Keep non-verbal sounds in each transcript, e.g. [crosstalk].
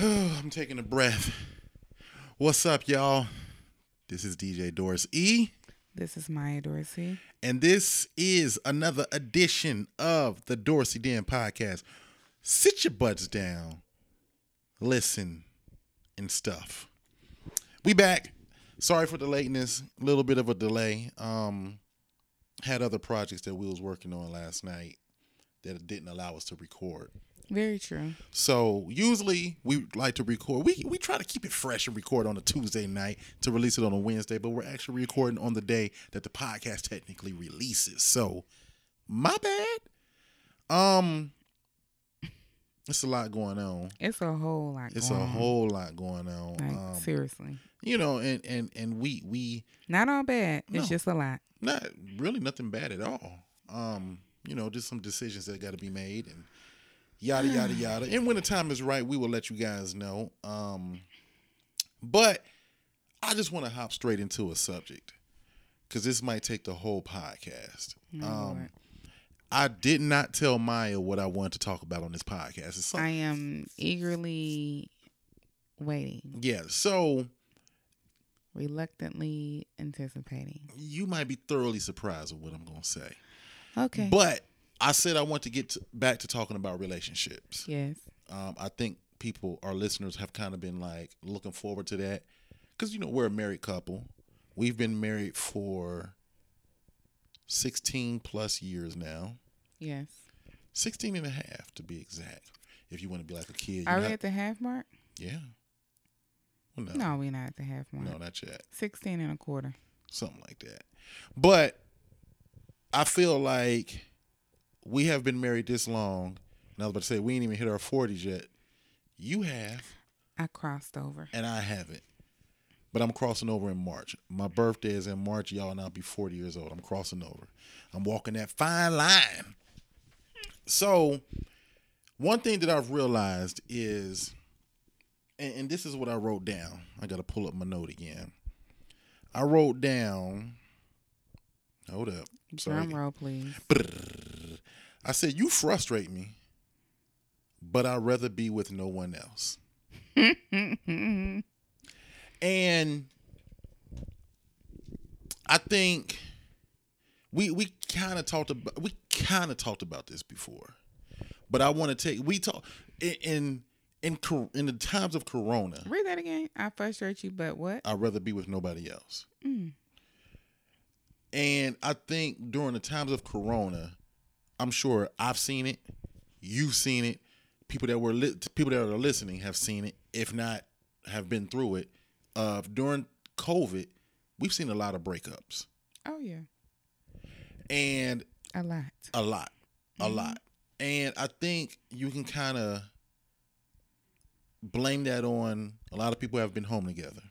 [sighs] I'm taking a breath. What's up, y'all? This is DJ Doris E, This is Maya Dorsey. and this is another edition of the Dorsey Den podcast. Sit your butts down, listen, and stuff. We back. Sorry for the lateness. A little bit of a delay. Um, had other projects that we was working on last night that didn't allow us to record. Very true. So usually we like to record. We we try to keep it fresh and record on a Tuesday night to release it on a Wednesday, but we're actually recording on the day that the podcast technically releases. So my bad. Um it's a lot going on. It's a whole lot. It's a on. whole lot going on. Like Um, seriously, you know, and and and we we not all bad. No. It's just a lot. not really nothing bad at all. Um, you know, just some decisions that got to be made and yada yada [sighs] yada. And when the time is right, we will let you guys know. Um, but I just want to hop straight into a subject because this might take the whole podcast. Um, I did not tell Maya what I wanted to talk about on this podcast. It's I am eagerly waiting, yeah, so reluctantly anticipating. you might be thoroughly surprised with what I'm going to say. Okay. But I said I want to get to, back to talking about relationships. yes. Um, I think people, our listeners, have kind of been like looking forward to that because you know we're a married couple. We've been married for sixteen plus years now, Yes. 16 and a half to be exact. If you want to be like a kid, Are we not- at the half mark? yeah. Well, no, No, we're not at the half mark. no, not yet. Sixteen and a quarter. something like that. But I feel like we have been married this long, and I was about to say we ain't even hit our forties yet. You have, I crossed over. and I haven't. But I'm crossing over in March. My birthday is in March, y'all, and I'll be 40 years old. I'm crossing over. I'm walking that fine line. So, one thing that I've realized is, and, and this is what I wrote down. I got to pull up my note again. I wrote down. Hold up. Sorry. Drum roll, please. I said, You frustrate me, but I'd rather be with no one else. [laughs] and I think we we kind of talked about we kind of talked about this before, but I want to take we talk in in in, in the times of Corona. Read that again. I frustrate you, but what? I'd rather be with nobody else. Mm. And I think during the times of Corona, I'm sure I've seen it, you've seen it, people that were li- people that are listening have seen it, if not have been through it. Uh, during COVID, we've seen a lot of breakups, Oh yeah, and a lot. a lot, a lot. And I think you can kind of blame that on a lot of people have been home together.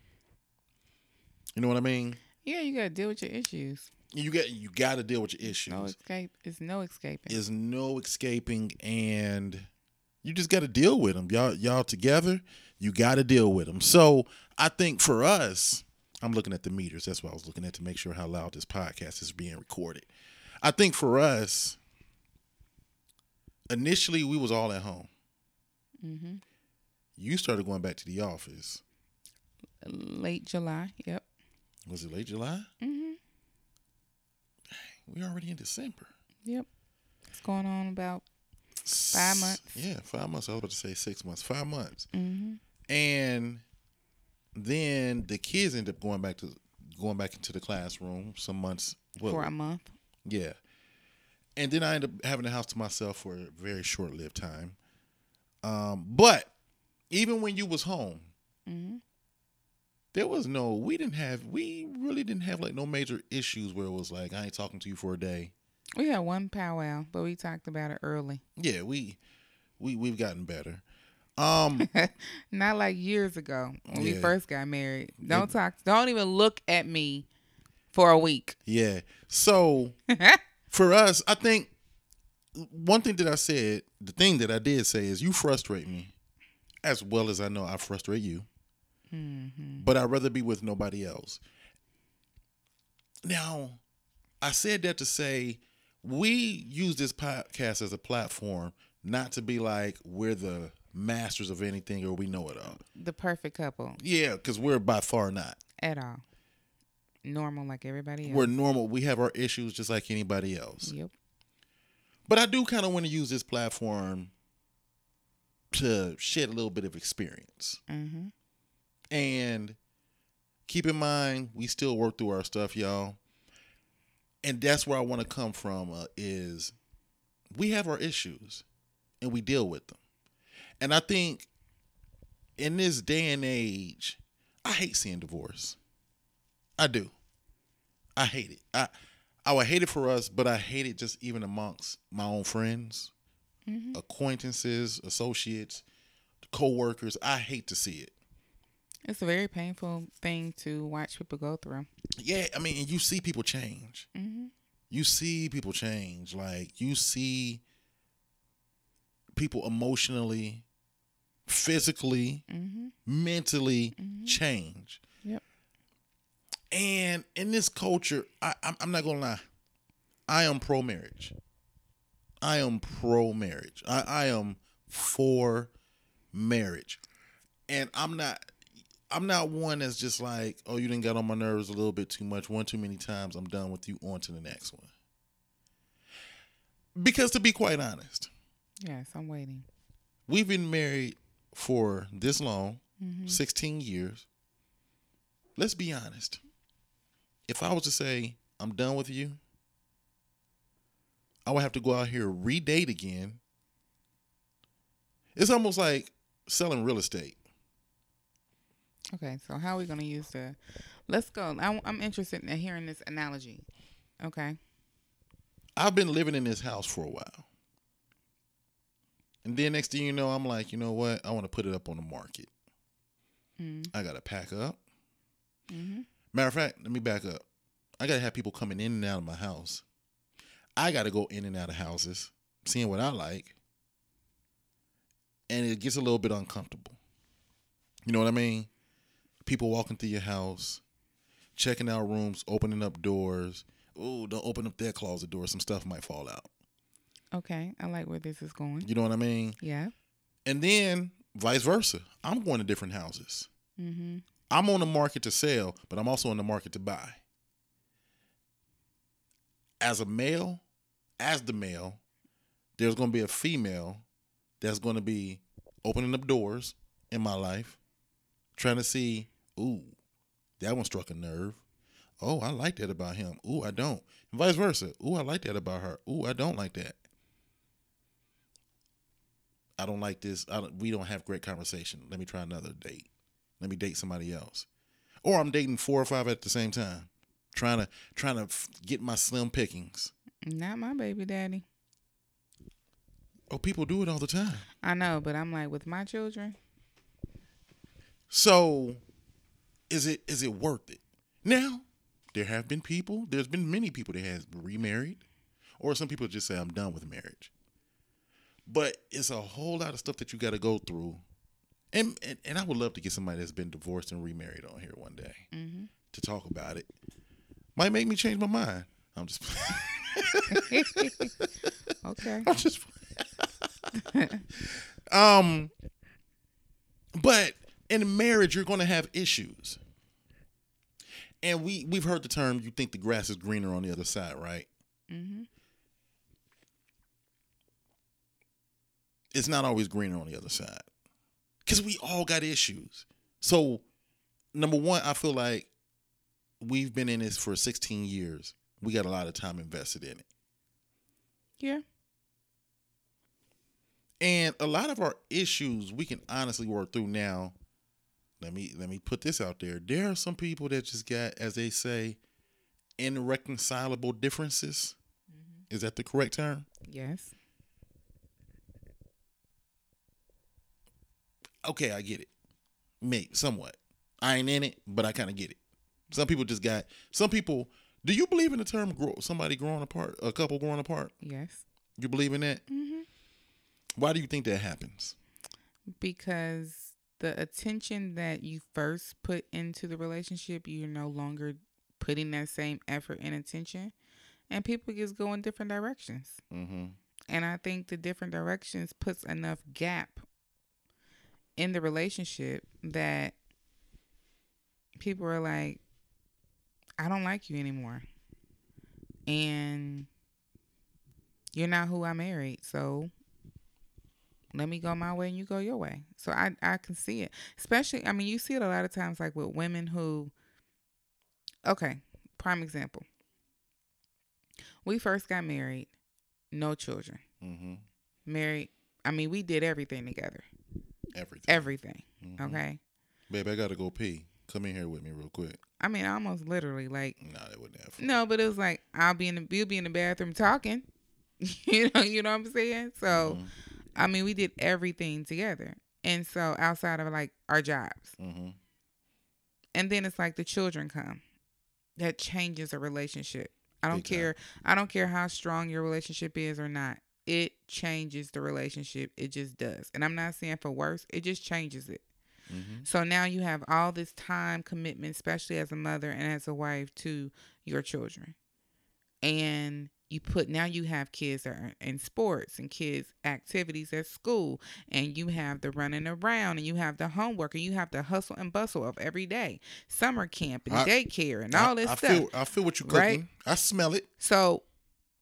You know what I mean? Yeah, you gotta deal with your issues. You get you got to deal with your issues. No escape. It's no escaping. is no escaping and you just got to deal with them y'all y'all together you got to deal with them so i think for us i'm looking at the meters that's what i was looking at to make sure how loud this podcast is being recorded i think for us initially we was all at home Mm-hmm. you started going back to the office Late July. Yep. was it late july hmm we already in december Yep. It's going on about. Five months. yeah five months i was about to say six months five months hmm and then the kids end up going back to going back into the classroom some months what, for a month. yeah and then i end up having the house to myself for a very short-lived time um, but even when you was home hmm there was no we didn't have we really didn't have like no major issues where it was like i ain't talking to you for a day We had one powwow, but we talked about it early. yeah we we we've gotten better [laughs] um Not like years ago when we first got married. Don't talk. Don't even look at me for a week. yeah so [laughs] for us, I think one thing that I said, the thing that I did say is you frustrate me as well as I know I frustrate you. Hmm But I'd rather be with nobody else. Now, I said that to say we use this podcast as a platform not to be like we're the masters of anything or we know it all. The perfect couple Yeah, because we're by far not. at all. Normal like everybody else. We're normal. We have our issues just like anybody else. Yep. But I do kind of want to use this platform to shed a little bit of experience. Mm-hmm. And keep in mind, we still work through our stuff, y'all. And that's where I want to come from uh, is we have our issues and we deal with them. And I think in this day and age, I hate seeing divorce. I do. I hate it. I I would hate it for us, but I hate it just even amongst my own friends, acquaintances, associates, co-workers. I hate to see it. It's a very painful thing to watch people go through. Yeah, I mean, you see people change. Mm-hmm. You see people change. Like you see people emotionally, physically, Mm-hmm. mentally change. Yep. And in this culture, I, I'm, I'm not gonna lie, I am pro marriage. I am pro marriage. I, I am for marriage, and I'm not. I'm not one that's just like, oh, you didn't get on my nerves a little bit too much, one too many times. I'm done with you. On to the next one. Because to be quite honest, Yes, I'm waiting. we've been married for this long, Mm-hmm. 16 years. Let's be honest. If I was to say, I'm done with you, I would have to go out here redate again. It's almost like selling real estate. Okay, so how are we going to use the? Let's go. I'm, I'm interested in hearing this analogy. Okay. I've been living in this house for a while. And then next thing you know, I'm like, you know what? I want to put it up on the market. Mm-hmm. I got to pack up. Mm-hmm. Matter of fact, let me back up. I got to have people coming in and out of my house. I got to go in and out of houses, seeing what I like. And it gets a little bit uncomfortable. You know what I mean? People walking through your house, checking out rooms, opening up doors. Ooh, don't open up that closet door. Some stuff might fall out. Okay, I like where this is going. You know what I mean? Yeah. And then vice versa. I'm going to different houses. Mm-hmm. I'm on the market to sell, but I'm also on the market to buy. As a male, as the male, there's going to be a female that's going to be opening up doors in my life, trying to see, ooh, that one struck a nerve. Oh, I like that about him. Ooh, I don't. And vice versa. Ooh, I like that about her. Ooh, I don't like that. I don't like this. I don't, we don't have great conversation. Let me try another date. Let me date somebody else. Or I'm dating four or five at the same time, trying to trying to get my slim pickings. Not my baby daddy. Oh, people do it all the time. I know, but I'm like with my children. So, is it is it worth it? Now, there have been people. There's been many people that has remarried, or some people just say I'm done with marriage. But it's a whole lot of stuff that you got to go through, and, and and I would love to get somebody that's been divorced and remarried on here one day Mm-hmm. to talk about it. Might make me change my mind. I'm just. [laughs] Okay. [laughs] I'm just. [laughs] um, but in marriage, you're going to have issues, and we we've heard the term "you think the grass is greener on the other side," right? Mm-hmm. It's not always greener on the other side, because we all got issues. So, number one, I feel like we've been in this for 16 years. We got a lot of time invested in it. Yeah. And a lot of our issues we can honestly work through now. Let me let me put this out there. There are some people that just got, as they say, irreconcilable differences. Is that the correct term? Yes. Okay, I get it. Maybe somewhat. I ain't in it, but I kind of get it. Some people just got. Some people. Do you believe in the term grow, somebody growing apart, a couple growing apart? Yes. You believe in that? Mm-hmm. Why do you think that happens? Because the attention that you first put into the relationship, you're no longer putting that same effort and attention, and people just go in different directions. Mm-hmm. And I think the different directions puts enough gap in the relationship that people are like, I don't like you anymore. And you're not who I married. So let me go my way and you go your way. So I, I can see it. Especially, I mean, you see it a lot of times like with women who, okay, prime example. We first got married, no children. Mm-hmm. Married, I mean, we did everything together. Everything. Everything. Mhm. Okay. Babe, I gotta go pee. Come in here with me real quick. I mean, almost literally like Nah, that wouldn't have. no, but it was like I'll be in the you'll be in the bathroom talking. [laughs] you know, you know what I'm saying? So Mhm. I mean, we did everything together. And so outside of like our jobs. Mhm. And then it's like the children come. That changes a relationship. I don't Big time. care I don't care how strong your relationship is or not. It changes the relationship. It just does. And I'm not saying for worse, it just changes it. Mhm. So now you have all this time commitment, especially as a mother and as a wife to your children. And you put now you have kids that are in sports and kids activities at school and you have the running around and you have the homework and you have the hustle and bustle of every day summer camp and I- daycare and I- all this I, stuff Feel, I feel what you're cooking. Right? I smell it. so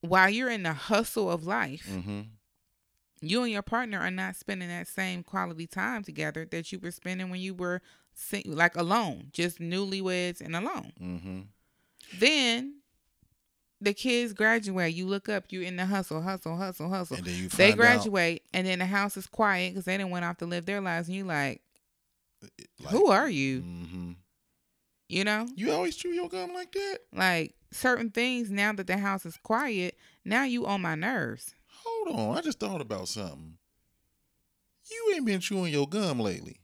while you're in the hustle of life Mm-hmm. you and your partner are not spending that same quality time together that you were spending when you were like alone, just newlyweds and alone. Mm-hmm. Then the kids graduate. You look up, you're in the hustle, hustle, hustle, hustle. And then you They graduate, and then the house is quiet because they didn't went off to live their lives. And you like. Like, who are you? Mm-hmm. You know, You always chew your gum like that? like certain things. Now that the house is quiet, now you on my nerves. Hold on. I just thought about something. You ain't been chewing your gum lately.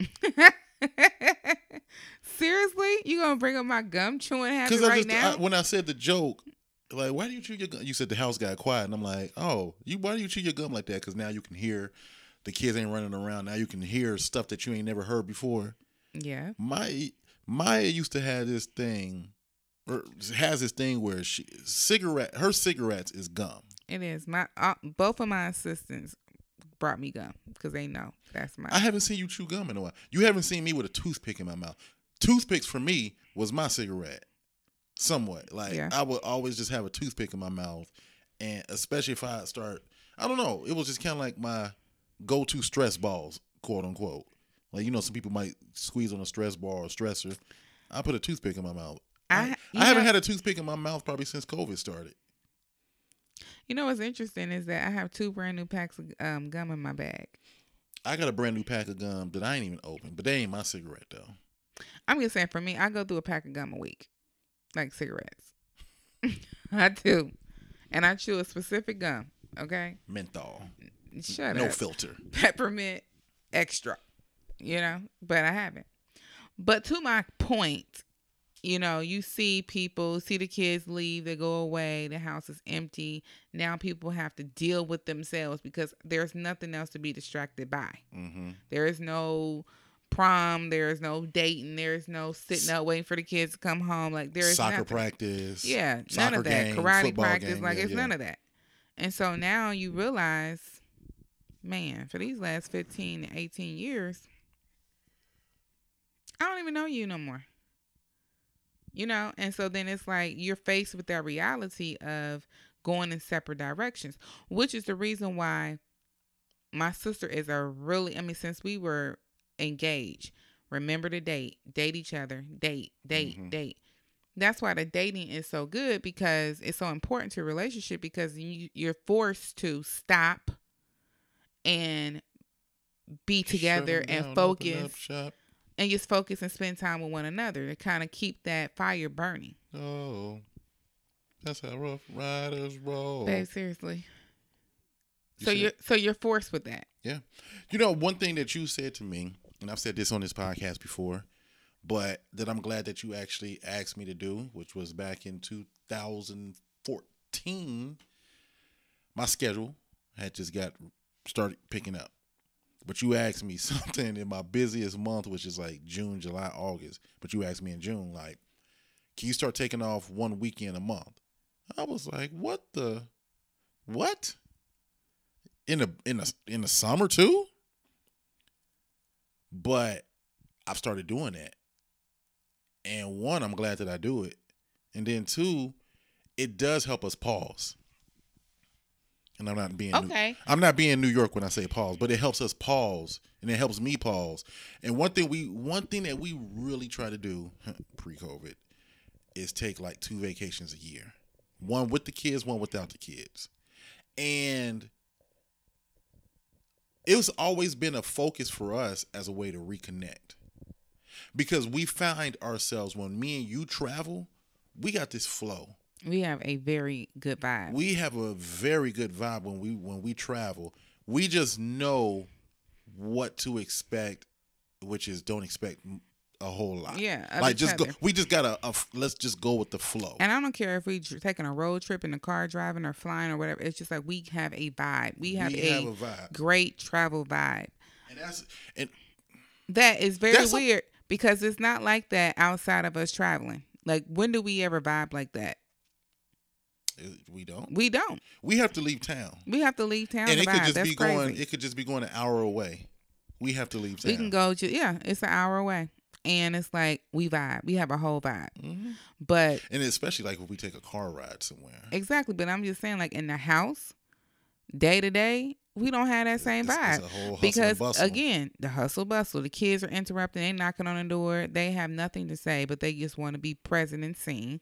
[laughs] Seriously, you gonna bring up my gum chewing habit right just now? I, when I said the joke, like, why do you chew your gum? You said the house got quiet, and I'm like, oh, you why do you chew your gum like that? Because now you can hear the kids ain't running around. Now you can hear stuff that you ain't never heard before. yeah. My Maya used to have this thing, or has this thing where she cigarette her cigarettes is gum. It is my uh, both of my assistants brought me gum because they know that's my. I haven't seen you chew gum in a while. You haven't seen me with a toothpick in my mouth. Toothpicks for me was my cigarette, somewhat. Like Yeah. I would always just have a toothpick in my mouth, and especially if I start, I don't know, it was just kind of like my go-to stress balls, quote unquote. Like you know, some people might squeeze on a stress ball or stressor. I put a toothpick in my mouth. I- I, I haven't know- had a toothpick in my mouth probably since COVID started. you know what's interesting is that I have two brand new packs of um, gum in my bag. I got a brand new pack of gum that I ain't even opened, but they ain't my cigarette though. I'm just saying for me, I go through a pack of gum a week, like cigarettes. [laughs] I do, and I chew a specific gum. Okay, Menthol, shut no up. filter. Peppermint extra, you know, but I haven't. But to my point, you know, you see people, see the kids leave, they go away, the house is empty. Now people have to deal with themselves because there's nothing else to be distracted by. Mm-hmm. There is no prom, there is no dating, there is no sitting up waiting for the kids to come home. Like there is soccer nothing. practice. Yeah, none of that. game, Karate practice, game, like yeah, it's yeah. none of that. And so now you realize, man, for these last 15 to 18 years, I don't even know you no more. You know, and so then it's like you're faced with that reality of going in separate directions, which is the reason why my sister is a really, I mean, since we were engaged, remember to date, date each other, date, date, Mhm. date. That's why the dating is so good because it's so important to a relationship because you, you're forced to stop and be together Shut and down, focus and just focus and spend time with one another to kind of keep that fire burning. Oh, that's how Ruff Ryders roll. Babe, seriously. You so you're so you're forced with that. Yeah, you know, one thing that you said to me, and I've said this on this podcast before, but that I'm glad that you actually asked me to do, which was back in 2014. My schedule had just got started picking up. But you asked me [laughs] something in my busiest month, which is like June, July, August. But you asked me in June, like, can you start taking off one weekend a month? I was like, what the, what? In the in the in the summer too? But I've started doing that. And one, I'm glad that I do it. And then two, it does help us pause. And I'm not being New- Okay. I'm not being New York when I say pause, but it helps us pause and it helps me pause. And one thing we one thing that we really try to do pre-COVID is take like two vacations a year. One with the kids, one without the kids. And it was always been a focus for us as a way to reconnect. Because we find ourselves when me and you travel, we got this flow. We have a very good vibe. We have a very good vibe when we when we travel. We just know what to expect, which is don't expect a whole lot. Yeah, like just go. We just gotta uh, let's just go with the flow. and I don't care if we tr- taking a road trip in the car, driving or flying or whatever. It's just like we have a vibe. We have, we a, have a vibe, great travel vibe. and that's and That is very That's a- weird because it's not like that outside of us traveling. Like when do we ever vibe like that? uh, we don't. We don't. We have to leave town, We have to leave town and to it could vibe. just That's be crazy. going. It could just be going an hour away. We have to leave town. we can go. Ju- yeah, it's an hour away, and it's like we vibe. We have a whole vibe. Mhm. But and especially like if we take a car ride somewhere. exactly. But I'm just saying, like in the house, day to day, we don't have that same It's- vibe. it's a whole hustle and because again, the hustle bustle, the kids are interrupting, they knocking on the door, they have nothing to say, but they just want to be present and seen.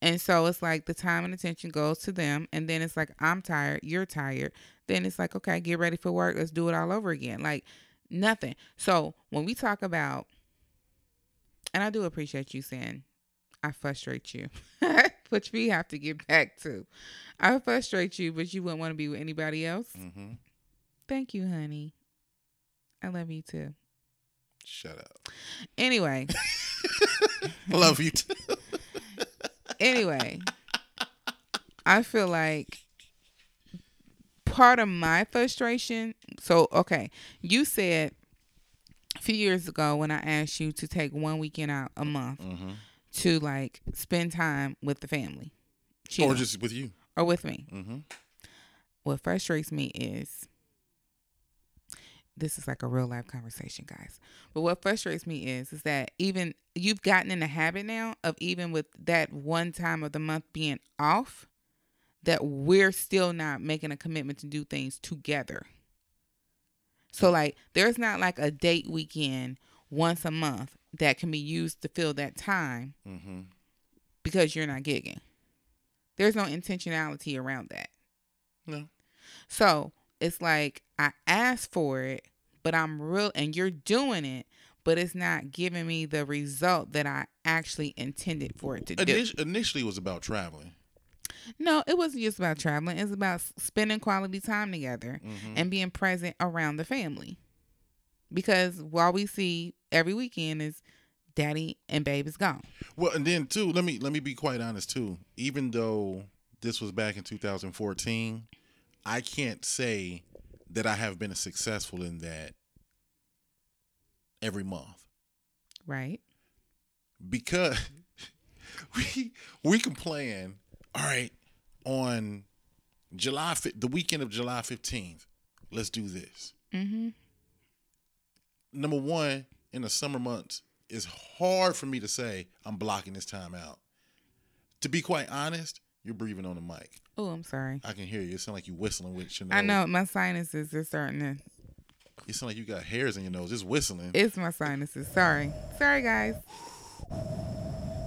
And so it's like the time and attention goes to them, and then it's like I'm tired, you're tired. Then it's like okay, get ready for work, let's do it all over again. Like nothing. So when we talk about, and I do appreciate you saying, I frustrate you, [laughs] which we have to get back to. I frustrate you, but you wouldn't want to be with anybody else. hmm Thank you, honey. I love you too. Shut up. Anyway, I [laughs] love you too. anyway, I feel like part of my frustration. So, okay, you said a few years ago when I asked you to take one weekend out a month hmm to like spend time with the family, chill, Or just with you. or with me. hmm What frustrates me is this is like a real life conversation, guys. But what frustrates me is is that even you've gotten in the habit now of even with that one time of the month being off, that we're still not making a commitment to do things together. So like there's not like a date weekend once a month that can be used to fill that time hmm because you're not gigging. There's no intentionality around that. No. So it's like I asked for it, but I'm real, and you're doing it, but it's not giving me the result that I actually intended for it to do. Initially, it was about traveling. No, it wasn't just about traveling. It's about spending quality time together Mhm. and being present around the family. Because while we see every weekend is daddy and babe is gone. Well, and then too, let me let me be quite honest too. Even though this was back in 2014, I can't say that I have been successful in that every month Right? because [laughs] we we can plan. All right, on July the weekend of July 15th, let's do this. Mm-hmm. Number one, in the summer months, it's hard for me to say I'm blocking this time out. To be quite honest, you're breathing on the mic. Oh, I'm sorry. I can hear you. It sounds like you whistling with your nose. I know my sinuses are starting to It sounds like you got hairs in your nose. Just whistling. It's my sinuses. Sorry. Sorry, guys.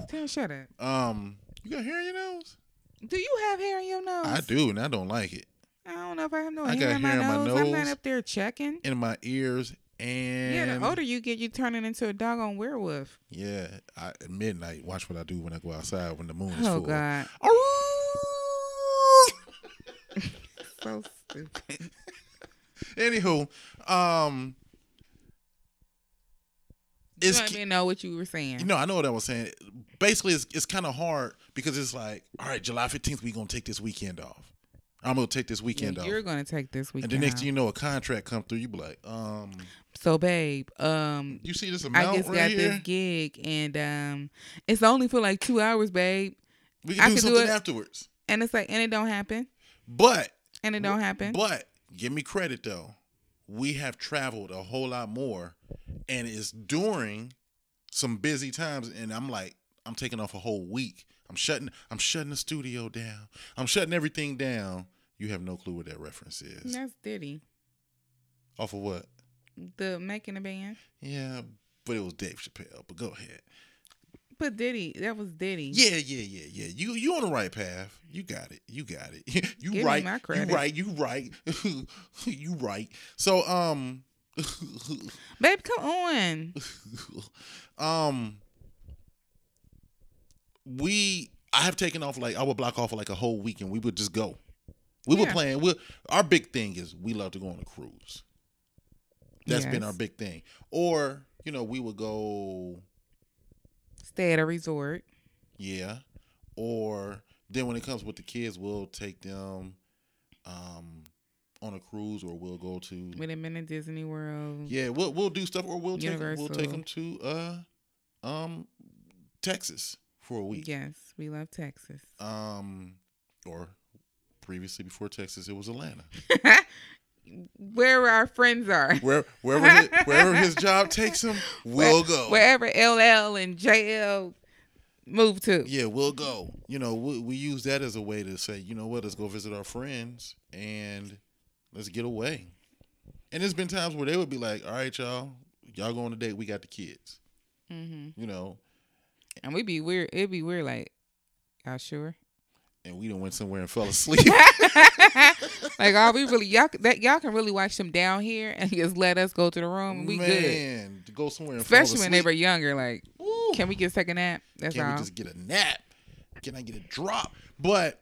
Tara, shut up. um, you got hair in your nose? Do you have hair in your nose? I do, and I don't like it. I don't know if I have no I hair, got in, my in my nose. I'm not up there checking. In my ears and Yeah, the older you get, you turning into a doggone werewolf. Yeah, I, at midnight. Watch what I do when I go outside when the moon is Oh, full. Oh God. [laughs] So stupid. Anywho, um, You it's let me know what you were saying. You know, I know what I was saying. Basically, it's, it's kind of hard because it's like, all right, July 15th, we're going to take this weekend off. I'm going to take this Yeah, weekend off. you're going to take this weekend. And the next thing you know, a contract come through, you be like, um, So, babe, um, you see this I just right got here? this gig, and um, it's only for like two hours, babe. we I can do could do something it. afterwards. And it's like, and it don't happen, But, and it don't happen. but, give me credit though. We have traveled a whole lot more and it's during some busy times, and I'm like, I'm taking off a whole week. I'm shutting, I'm shutting the studio down. I'm shutting everything down. You have no clue what that reference is. That's Diddy. Off of what? The making a band. Yeah, but it was Dave Chappelle. But go ahead. But Diddy, that was Diddy. Yeah, yeah, yeah, yeah. You you on the right path. You got it. You got it. [laughs] You Give right. my You credit. right. You right. [laughs] you right. So um [laughs] Babe, come on. um we I have taken off like I would block off for like a whole week and we would just go. We were Yeah. playing. We our big thing is we love to go on a cruise. That's been our big thing. Or you know we would go Stay at a resort. Yeah. Or then when it comes with the kids, we'll take them um on a cruise or we'll go to With him in Disney World. Yeah, we'll we'll do stuff or we'll take 'em- we'll take them to uh um Texas for a week. Yes, we love Texas. Um or previously before Texas it was Atlanta. [laughs] Where our friends are. Where wherever his, [laughs] wherever his job takes him, we'll go. Wherever LL and JL move to. Yeah, we'll go. You know, we, we use that as a way to say, you know what, let's go visit our friends and let's get away. And there's been times where they would be like, all right, y'all, y'all go on a date. We got the kids. Mm-hmm. You know, And we'd be weird. It'd be weird. Like, y'all sure? and we done went somewhere and fell [laughs] asleep. [laughs] like, all we really y'all that y'all can really watch them down here and just let us go to the room. and We good. Man, to go somewhere and fall Especially when they were younger. Like, Woo. can we just take a nap? That's Can all. we just get a nap? Can I get a drop? But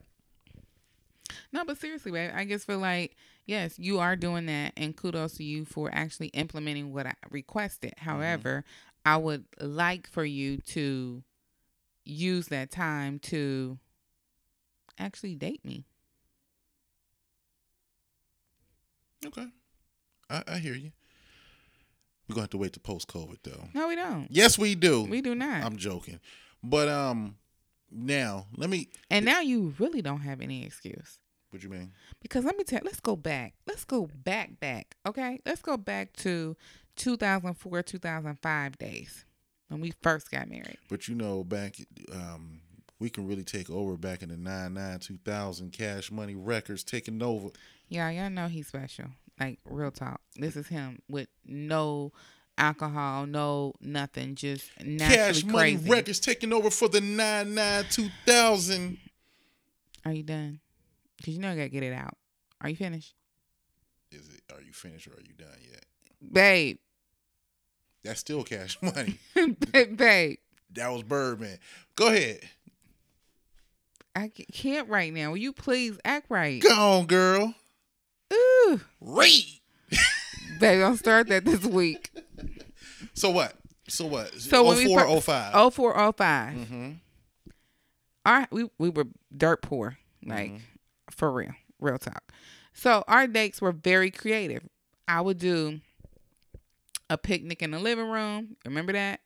No, but seriously, babe, I just feel like yes, you are doing that, and kudos to you for actually implementing what I requested. Mm-hmm. However, I would like for you to use that time to actually date me. okay, I, I hear you. We're gonna have to wait to post COVID though. No, we don't. Yes, we do. We do not. I'm joking. But um now let me and now you really don't have any excuse. what you mean? Because let me tell let's go back. Let's go back, back. Okay? Let's go back to 2004, 2005 days when we first got married. But you know, back um we can really take over back in the 99 2000 cash money records taking over. Yeah, y'all know he's special. Like real talk. This is him with no alcohol, no nothing, just naturally Cash money crazy. records taking over for the 99 2000. Are you done? Cause you know I gotta get it out. Are you finished, Is it are you finished or are you done yet? babe? That's still cash [laughs] money. babe, That was Birdman. Go ahead. I can't right now. Will you please act right? Go on, girl. Ooh, Read. [laughs] babe, don't start that this week. [laughs] So what? So what? So when we 04, fir- 05. Oh four oh five. Mm-hmm. Our we we were dirt poor, like Mm-hmm. for real, real talk. So our dates were very creative. I would do a picnic in the living room. Remember that?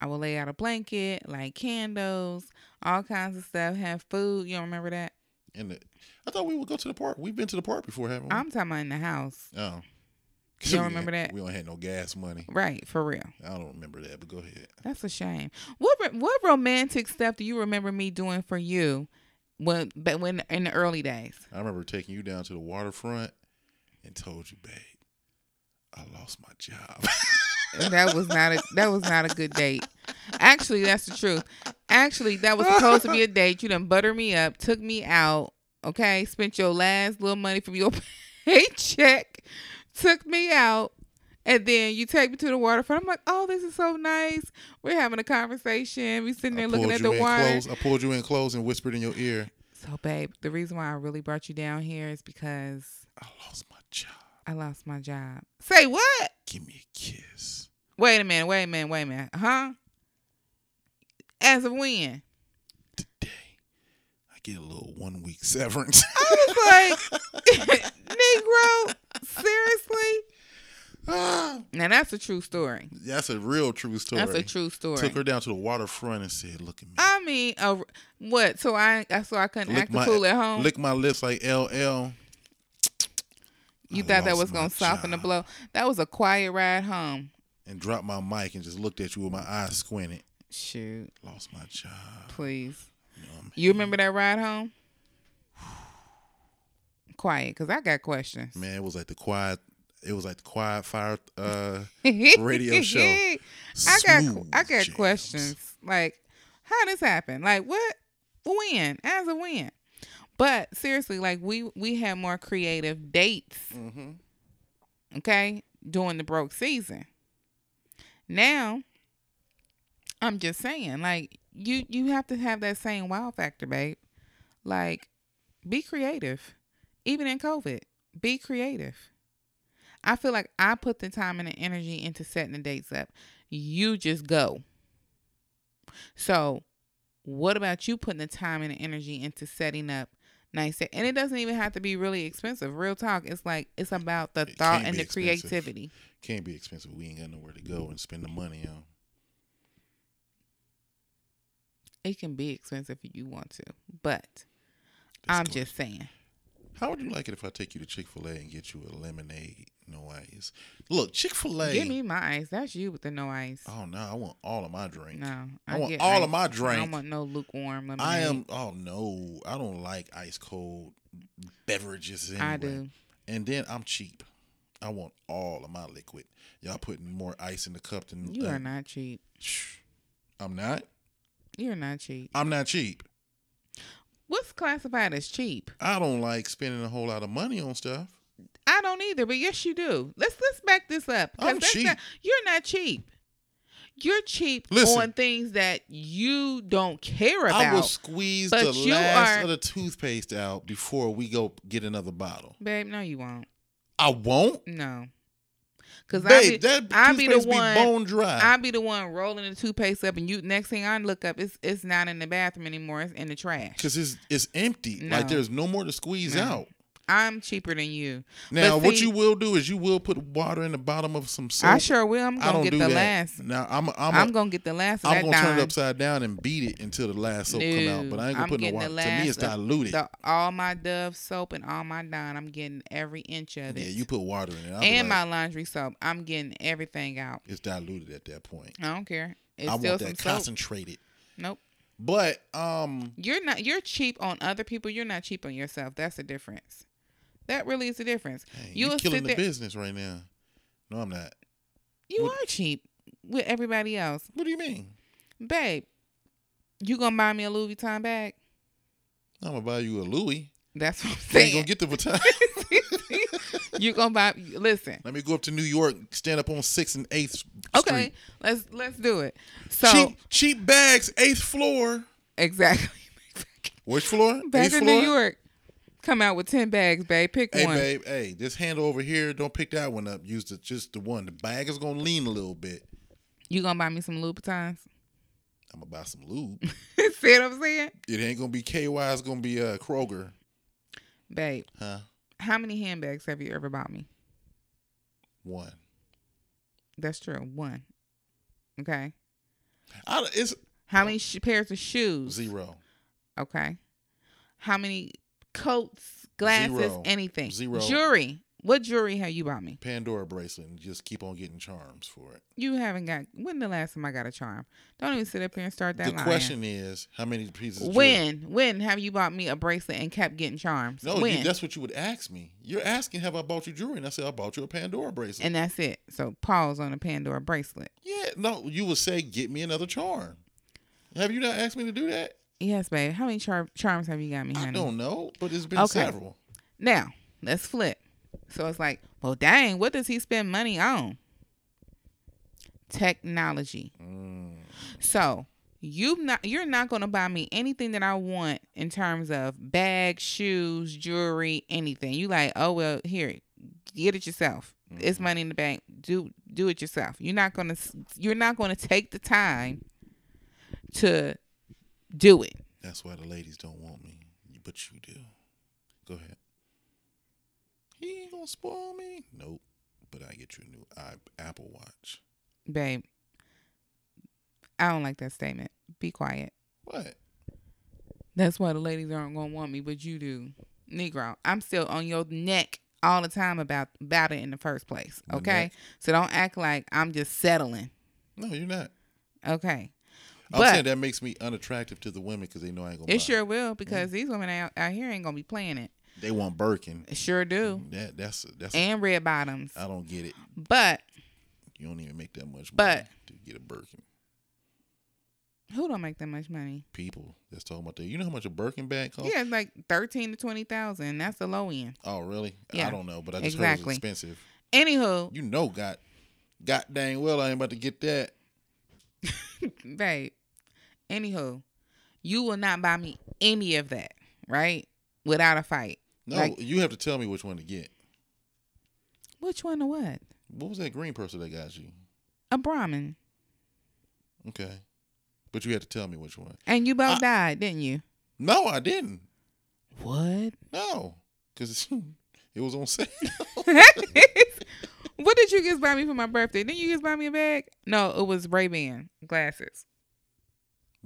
I will lay out a blanket, light candles, all kinds of stuff, have food. You don't remember that? And the, I thought we would go to the park. We've been to the park before, haven't we? I'm talking about in the house. oh. [laughs] You don't remember that? We don't have no gas money. Right, for real. I don't remember that, but go ahead. That's a shame. What what romantic stuff do you remember me doing for you when but when in the early days? I remember taking you down to the waterfront and told you, babe, I lost my job. that was not a that was not a good date. Actually, that's the truth. Actually, that was supposed to be a [laughs] date. You done butter me up, took me out, okay, spent your last little money from your [laughs] paycheck, took me out, and then you take me to the waterfront. I'm like, oh, this is so nice. We're having a conversation. We sitting there looking at the water. close. I pulled you in close and whispered in your ear, So, babe, the reason why I really brought you down here is because I lost my job. I lost my job. Say what? Give me a kiss. Wait a minute. Wait a minute. Wait a minute. Huh? As of when? Today, I get a little one week severance. I was like, [laughs] Negro, seriously? [sighs] Now that's a true story. That's a real true story. That's a true story. Took her down to the waterfront and said, "Look at me." I mean, uh, what? So I, so I couldn't Lick act the fool at home. Lick my lips like LL. You I thought that was gonna soften the blow. That was a quiet ride home. and dropped my mic and just looked at you with my eyes squinted. Shoot, Lost my job. please. You remember that ride home? Quiet, cause I got questions. man, it was like the quiet. It was like the quiet fire uh, [laughs] radio [laughs] show. I got I got jams. questions like how this happen? Like what? When? As a when? But seriously, like we we had more creative dates. Mhm. Okay, during the broke season. Now, I'm just saying, like you you have to have that same wow factor, babe. Like, be creative, even in COVID. Be creative. I feel like I put the time and the energy into setting the dates up. You just go. So, what about you putting the time and the energy into setting up nice and it doesn't even have to be really expensive. Real talk. It's like it's about the It thought and the expensive. creativity. Can't be expensive. We ain't got nowhere to go and spend the money on. It can be expensive if you want to, but That's I'm just saying. How would you like it if I take you to Chick Fil A and get you a lemonade, no ice? Look, Chick Fil A. Give me my ice. That's you with the no ice. Oh no, I want all of my drink. no, I want get all of ice. my I drink. don't want no lukewarm lemonade. I am. Oh no, I don't like ice cold beverages. Anyway. I do. And then I'm cheap. I want all of my liquid. Y'all putting more ice in the cup than You uh, are not cheap. I'm not. You're not cheap. I'm not cheap. What's classified as cheap? I don't like spending a whole lot of money on stuff. I don't either, but yes, you do. Let's let's back this up. I'm cheap. Not, you're not cheap. You're cheap Listen. on things that you don't care about. I will squeeze the last are- of the toothpaste out before we go get another bottle. Babe, no, you won't. I won't. No. Because I Babe, be, that I be the toothpaste be one- bone dry. I be the one rolling the toothpaste up, and you next thing I look up, it's it's not in the bathroom anymore. It's in the trash. Because it's it's empty. No. Like there's no more to squeeze No. out. I'm cheaper than you. Now, But what you will do is you will put water in the bottom of some soap. I sure will. I'm gonna get the that. last. Now I'm I'm, I'm, a, gonna get the last I'm gonna turn it upside down and beat it until the last soap come out. But I ain't gonna I'm put no water. To me, it's diluted. The, all my Dove soap and all my Dawn. I'm getting every inch of it. yeah, you put water in it. I'll and like, my laundry soap. I'm getting everything out. it's diluted at that point. I don't care. It's I still want some that soap. concentrated. Nope. But um, You're not. You're cheap on other people. You're not cheap on yourself. That's the difference. That really is the difference. hey, you are killing the business right now. No, I'm not. You What- are cheap with everybody else, What do you mean? babe. You gonna buy me a Louis Vuitton bag? I'm gonna buy you a Louis. That's what I'm saying. You ain't gonna get the Vuitton. [laughs] you gonna buy? Listen. Let me go up to New York, stand up on Sixth and Eighth Okay, Street. let's let's do it. So cheap, cheap bags, eighth floor. exactly. [laughs] Which floor? Back eighth in floor. New York, come out with ten bags, babe. Pick Hey one. babe, hey, this handle over here, don't pick that one up. Use the just the one. The bag is gonna lean a little bit. You gonna buy me some Louboutins? I'm gonna buy some lube. [laughs] See what I'm saying, it ain't gonna be KY. It's gonna be uh, Kroger, babe? huh? How many handbags have you ever bought me? One. That's true. One. Okay. I, it's How many sh- pairs of shoes? zero. Okay. How many coats, glasses, Zero. anything? Zero. Jewelry. What jewelry have you bought me? Pandora bracelet and just keep on getting charms for it. You haven't got. When the last time I got a charm? Don't even sit up here and start that the line. question is, how many pieces? of jewelry- When? When have you bought me a bracelet and kept getting charms? No, when? you, that's what you would ask me. You're asking, have I bought you jewelry? And I said, I bought you a Pandora bracelet. and that's it. So pause on the Pandora bracelet. yeah, no, you would say, get me another charm. Have you not asked me to do that? Yes, babe. How many char- charms have you got me, honey? I don't know, but it's been Okay. several. Now let's flip. So it's like, well, dang, what does he spend money on? Technology. Mm. So you not you're not gonna buy me anything that I want in terms of bags, shoes, jewelry, anything. You like, oh well, here, get it yourself. It's money in the bank. Do do it yourself. You're not gonna you're not gonna take the time to do it. That's why the ladies don't want me, but you do. Go ahead. He ain't gonna spoil me. Nope. But I get you a new i- Apple Watch. Babe, I don't like that statement. Be quiet. What? That's why the ladies aren't gonna want me, but you do. Negro, I'm still on your neck all the time about about it in the first place. Okay, so don't act like I'm just settling. No, you're not. Okay, I'm But- saying that makes me unattractive to the women because they know I ain't gonna. it buy sure will because mm. these women out, out here ain't gonna be playing it. They want Birkin. It sure do, mm, That that's that's. and red bottoms. I don't get it. But You don't even make that much money But- to get a Birkin. who don't make that much money? People that's talking about that. You know how much a Birkin bag costs? Yeah, it's like thirteen to twenty thousand. That's the low end. Oh, really? Yeah. I don't know, but I just Exactly. heard it was expensive. Anywho, You know, God, God dang well, I ain't about to get that. [laughs] babe. Anywho, you will not buy me any of that, right? Without a fight. No, Like- you have to tell me which one to get. Which one or what? What was that green person that got you? A Brahmin. Okay, but you had to tell me which one. And you both I- died, didn't you? No, I didn't. What? No, because [laughs] it was on sale. [laughs] what did you just buy me for my birthday? Didn't you just buy me a bag? No, it was Ray Ban glasses.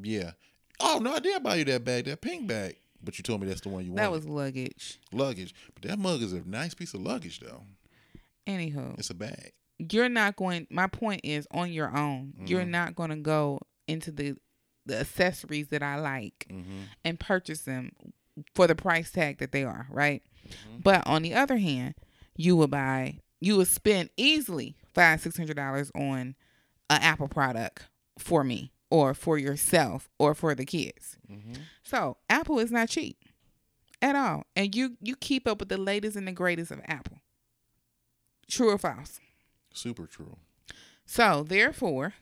Yeah. Oh no, I did buy you that bag, that pink bag. But you told me that's the one you wanted. That was luggage. luggage. But that mug is a nice piece of luggage, though. Anywho, It's a bag. you're not going. My point is, on your own, you're Mhm. not going to go into the the accessories that I like Mm-hmm. and purchase them for the price tag that they are, right? Mhm. But on the other hand, you would buy, you would spend easily five, six hundred dollars on an Apple product for me, or for yourself, or for the kids. Mm-hmm. So Apple is not cheap at all, and you you keep up with the latest and the greatest of Apple. True or false? Super true. So therefore,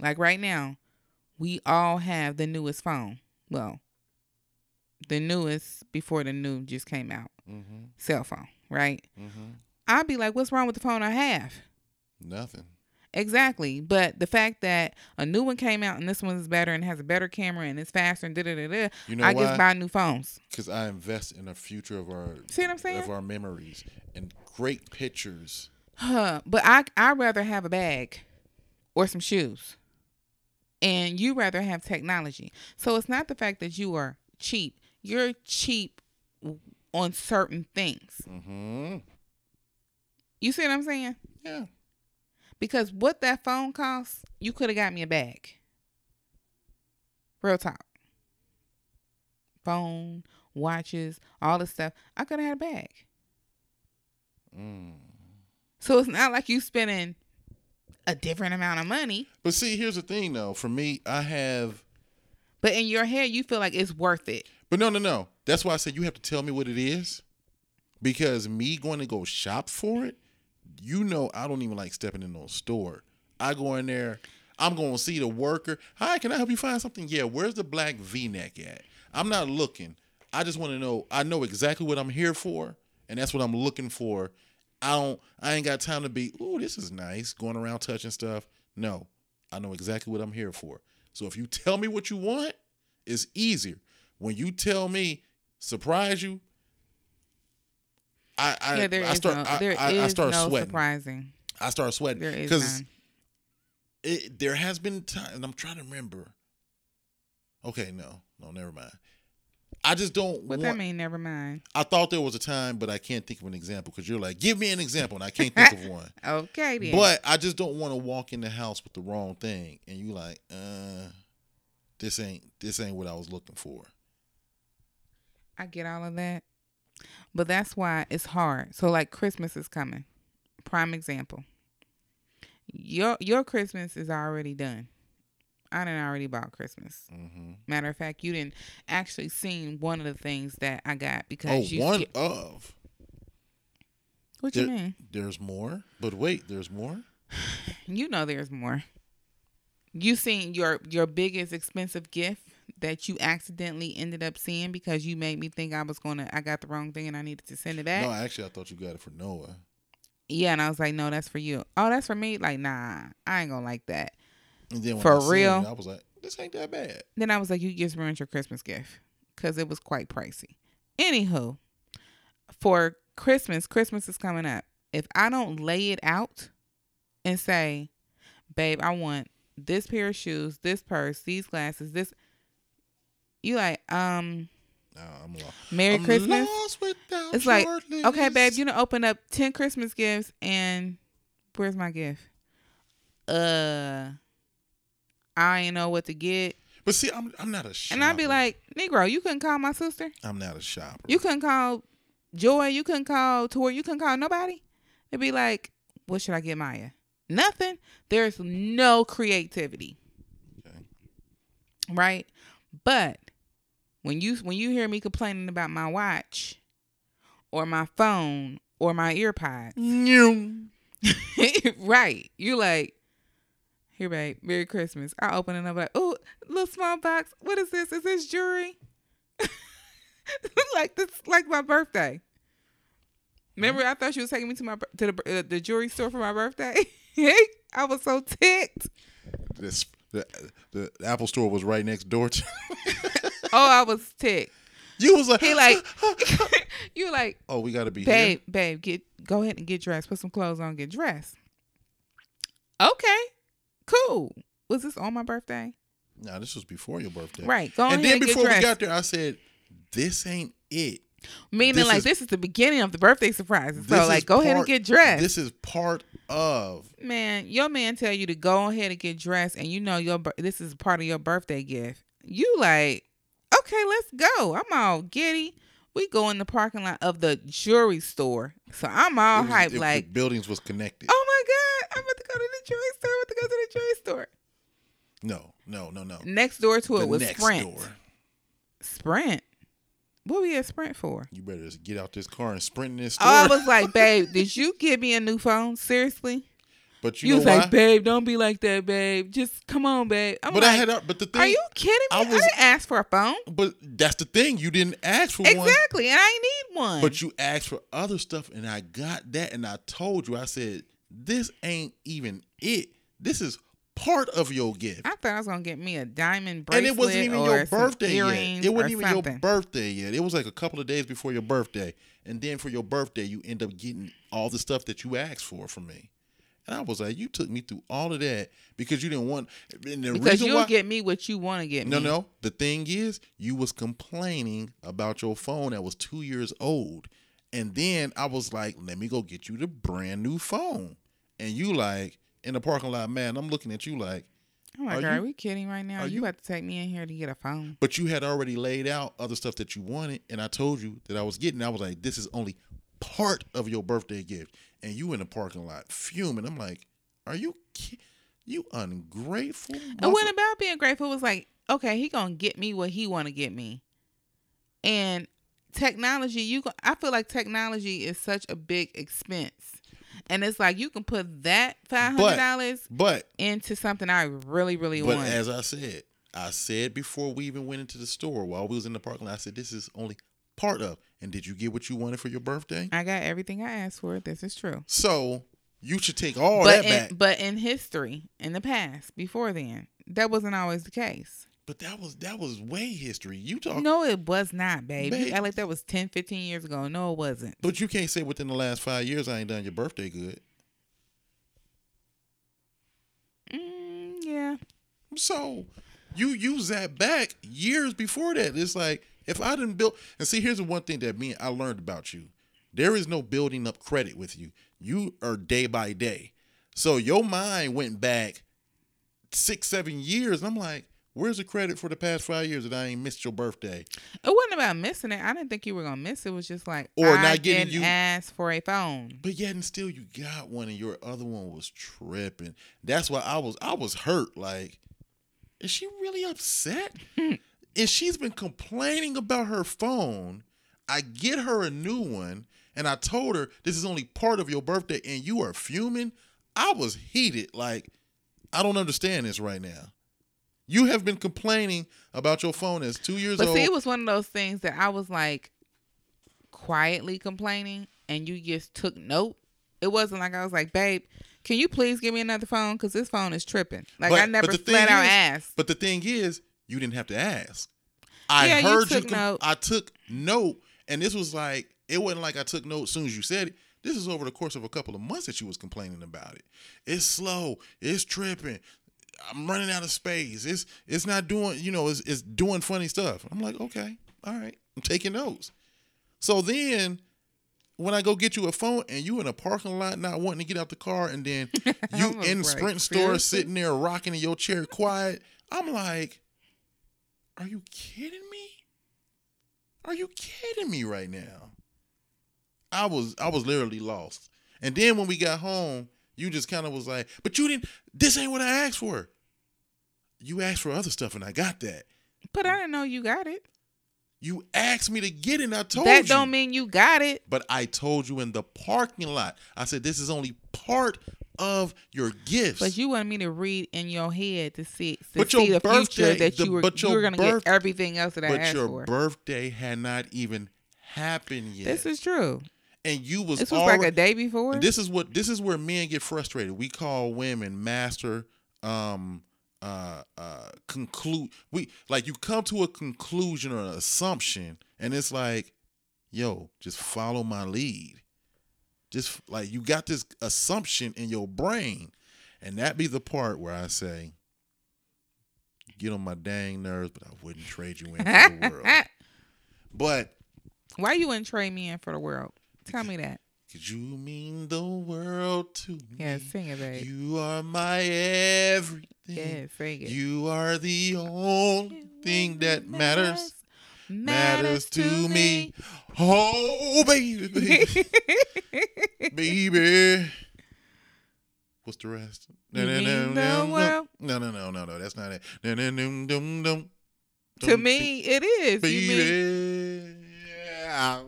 like right now, we all have the newest phone. Well, the newest before the new just came out Mm-hmm. cell phone, right? Mm-hmm. I'd be like, what's wrong with the phone I have? Nothing. Exactly. But the fact that a new one came out and this one is better and has a better camera and it's faster and da da da da, You know I why? just buy new phones. Because I invest in the future of our See what I'm saying? of our memories and great pictures. Huh. But I I rather have a bag or some shoes. And you rather have technology. So it's not the fact that you are cheap. You're cheap on certain things. Mm-hmm. You see what I'm saying? Yeah. Because what that phone costs, you could have got me a bag. Real talk. Phone, watches, all this stuff. I could have had a bag. Mm. So it's not like you spending a different amount of money. But see, here's the thing, though. For me, I have. But in your head, you feel like it's worth it. But no, no, no. That's why I said you have to tell me what it is. Because me going to go shop for it, you know, I don't even like stepping in no store. I go in there, I'm going to see the worker. Hi, can I help you find something? Yeah, where's the black v neck at? I'm not looking. I just want to know, I know exactly what I'm here for, and that's what I'm looking for. I don't, I ain't got time to be, ooh, this is nice, going around touching stuff. No, I know exactly what I'm here for. So if you tell me what you want, it's easier. When you tell me, surprise you, I I, yeah, there I is start no, I, there I, is I start no sweating. surprising. I start sweating There is because it, there has been time, and I'm trying to remember. Okay, no, no, never mind. I just don't What want. that mean? Never mind. I thought there was a time, but I can't think of an example because you're like, give me an example, and I can't think of one. [laughs] Okay then. But I just don't want to walk in the house with the wrong thing, and you like, uh, this ain't this ain't what I was looking for. I get all of that. But that's why it's hard. So like Christmas is coming. Prime example. Your your Christmas is already done. I didn't already bought Christmas. hmm Matter of fact, you didn't actually seen one of the things that I got Oh, because you one skip- of what you mean? there's more, but wait, there's more. [sighs] You know there's more. You seen your your biggest expensive gift that you accidentally ended up seeing because you made me think I was gonna I got the wrong thing and I needed to send it back. No, actually, I thought you got it for Noah. Yeah, and I was like, no, that's for you. Oh, that's for me. Like, nah, I ain't gonna like that. And then when For real? it, I was like, this ain't that bad. Then I was like, you just ruined your Christmas gift because it was quite pricey. Anywho, for Christmas, Christmas is coming up. If I don't lay it out and say, babe, I want this pair of shoes, this purse, these glasses, this, you like, um, Nah, I'm lost. Merry I'm Christmas. lost It's like, your okay, babe, list. you know, open up ten Christmas gifts, and where's my gift? Uh, I ain't know what to get, But see, I'm I'm not a shopper. and I'd be like, Negro, you couldn't call my sister. I'm not a shopper. You couldn't call Joy. You couldn't call Tori. You couldn't call nobody. It'd be like, what should I get Maya? Nothing. There's no creativity. Okay. Right? But when you when you hear me complaining about my watch or my phone or my earpods, [laughs] right? You like, here, babe, Merry Christmas. I open it up like, oh, little small box. What is this? Is this jewelry? [laughs] like this, like my birthday. Remember, I thought she was taking me to my to the uh, the jewelry store for my birthday. [laughs] I was so ticked. This the, the Apple store was right next door to. Oh, I was ticked. you was like, He like, [laughs] [laughs] you like, oh, we got to be babe, babe, get go ahead and get dressed. Put some clothes on, get dressed. Okay, cool. Was this on my birthday? here. Nah, this was before your birthday. Right. Go on and then and before we got there, I said, "This ain't it. Meaning, This like is- this is the beginning of the birthday surprise. So, like, go ahead and get dressed. This is part of. man, your man tell you to go ahead and get dressed, and you know your this is part of your birthday gift. You like, okay, let's go. I'm all giddy. We go in the parking lot of the jewelry store, so I'm all was- hyped. like, buildings was connected. oh my god, I'm about to go to the jewelry store. I'm about to go to the jewelry store. No, no, no, no. Next door to the it was next Sprint. door. Sprint. What we at Sprint for? You better just get out this car and sprint in this store. Oh, I was like, [laughs] babe, did you give me a new phone? Seriously? But You, you, was why? like, babe, don't be like that, babe. Just come on, babe. I'm but like, I had. a- But the thing. are you kidding me? I I, didn't ask for a phone. But that's the thing. You didn't ask for one. Exactly, and I need one. But you asked for other stuff, and I got that, and I told you, I said, this ain't even it. This is part of your gift. I thought I was gonna get me a diamond and bracelet it wasn't even your birthday yet. It wasn't even something. your birthday yet. It was like a couple of days before your birthday. And then for your birthday, you end up getting all the stuff that you asked for from me. And I was like, you took me through all of that because you didn't want. And the because you'll why, get me what you want to get no, me. no. No. The thing is, you was complaining about your phone that was two years old, and then I was like, "Let me go get you the brand new phone." And you like in the parking lot, man. I'm looking at you like, I'm like, Are are, you- we kidding right now? are You, you- about to take me in here to get a phone? but you had already laid out other stuff that you wanted, and I told you that I was getting. I was like, "This is only part of your birthday gift," and you in the parking lot fuming. I'm like, "Are you?" You ungrateful. Uh, it mother- wasn't about being grateful. It was like, okay, he gonna get me what he want to get me, and technology. You, go, I feel like technology is such a big expense, and it's like you can put that five hundred dollars But into something I really, really But want. as I said, I said before we even went into the store, while we was in the parking lot, I said this is only part of. And did you get what you wanted for your birthday? I got everything I asked for. This is true. So you should take all but that in, back. but in history, in the past, before then, that wasn't always the case. But that was that was way history. You talk. No, it was not, babe. You Babe. like that was 10, 15 years ago. No, it wasn't. But you can't say within the last five years I ain't done your birthday good. Mm, yeah. So you use that back years before that. It's like if I didn't build and see here's the one thing that me I learned about you. There is no building up credit with you. You are day by day. So your mind went back six, seven years. And I'm like, where's the credit for the past five years that I ain't missed your birthday? It wasn't about missing it. I didn't think you were gonna miss it. It was just like Or I not getting didn't you- asked for a phone. But yet and still you got one and your other one was tripping. That's why I was I was hurt. Like, is she really upset? [laughs] and she's been complaining about her phone. I get her a new one, and I told her this is only part of your birthday, and you are fuming. I was heated. Like, I don't understand this right now. You have been complaining about your phone as two years But old. see, it was one of those things that I was like quietly complaining, and you just took note. It wasn't like I was like, babe, can you please give me another phone? Because this phone is tripping. Like But- I never but flat out is- asked. But the thing is, you didn't have to ask. I Yeah, heard you. com- note. I took note, and this was like it wasn't like I took note as soon as you said it. This is over the course of a couple of months that you was complaining about it. It's slow. It's tripping. I'm running out of space. It's it's not doing. You know, it's it's doing funny stuff. I'm like, okay, all right. I'm taking notes. So then when I go get you a phone and you in a parking lot not wanting to get out the car and then [laughs] you in Sprint store sitting there rocking in your chair quiet, I'm like, are you kidding me? Are you kidding me right now? I was I was literally lost. And then when we got home, you just kind of was like, but you didn't this ain't what I asked for. You asked for other stuff and I got that. But I didn't know you got it. You asked me to get it and I told that you. That don't mean you got it. But I told you in the parking lot. I said this is only part of your gifts. But you want me to read in your head to see to But see the future birthday- that the- you were you were gonna birth- get everything else that I asked for. but your birthday had not even happened yet. This is true. and you was This was already, like a day before. This is what this is where men get frustrated. We call women master um uh uh conclude we like you come to a conclusion or an assumption and it's like yo just follow my lead just like you got this assumption in your brain and that be the part where i say get on my dang nerves but i wouldn't trade you in for the [laughs] world but Why you wouldn't trade me in for the world? Tell me that. Cause you mean the world to me. Yeah, sing it, babe. You are my everything. yeah, sing it. You are the only thing that matters. Matters to me. Oh, baby, baby, [laughs] baby. What's the rest? The world? No, no, no, no, no. That's not it. Dun, dun, dun, dun, dun. to me, it is. Baby. I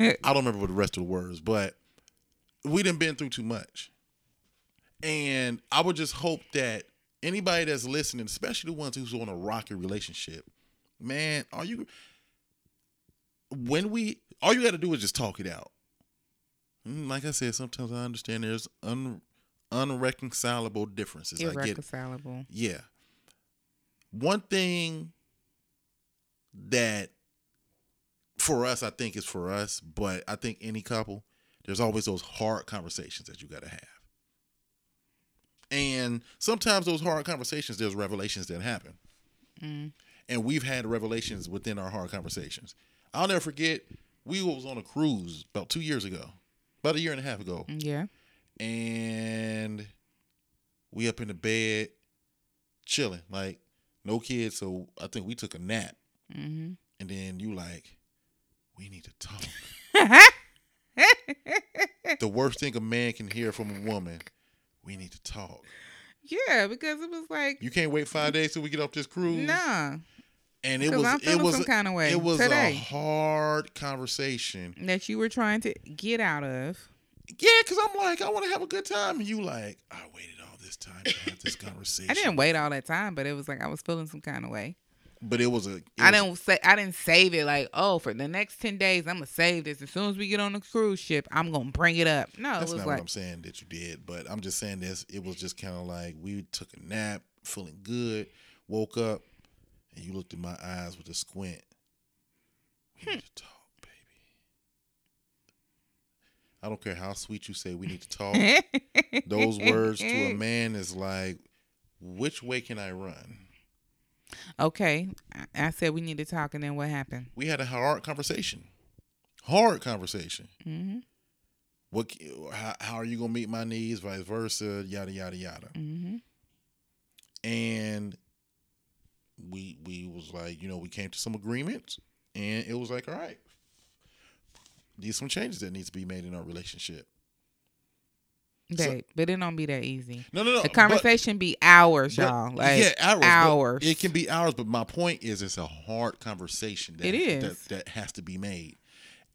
don't remember what the rest of the words, but we done been through too much. And I would just hope that anybody that's listening, especially the ones who's on a rocky relationship, man, are you when we all you got to do is just talk it out. Mm, Like I said, sometimes I understand there's un, unreconcilable differences. I get irreconcilable. yeah. One thing that for us, I think is for us, but I think any couple, there's always those hard conversations that you got to have. And sometimes those hard conversations, there's revelations that happen. Mm. And we've had revelations within our hard conversations. I'll never forget, we was on a cruise about two years ago, about a year and a half ago Yeah. and we up in the bed chilling like no kids so i think we took a nap Mm-hmm. and then you like we need to talk [laughs] the worst thing a man can hear from a woman we need to talk yeah, because it was like, you can't wait five days till we get off this cruise nah, and it was it was some a- kind of way it was a hard conversation that you were trying to get out of. yeah because i'm like i want to have a good time and you like i waited all this time to have this conversation I didn't wait all that time, but it was like I was feeling some kind of way. but it was a it I was- didn't say I didn't save it like oh for the next ten days I'm gonna save this as soon as we get on the cruise ship I'm gonna bring it up. No, That's it was not like what I'm saying that you did, but I'm just saying this. It was just kind of like we took a nap, feeling good, woke up, and you looked in my eyes with a squint. We need to talk, baby. I don't care how sweet you say we need to talk. [laughs] Those words to a man is like, which way can I run? okay, I- said we need to talk, and then what happened? We had a hard conversation. Hard conversation. Mm-hmm. What? How, how are you gonna meet my needs? Vice versa. Yada yada yada. Mm-hmm. and we we was like you know we came to some agreements and it was like all right these some changes that needs to be made in our relationship So- but it don't be that easy. no no no The but- conversation be hours, but- y'all. Like yeah hours, hours. it can be hours but my point is it's a hard conversation that, It is. that that has to be made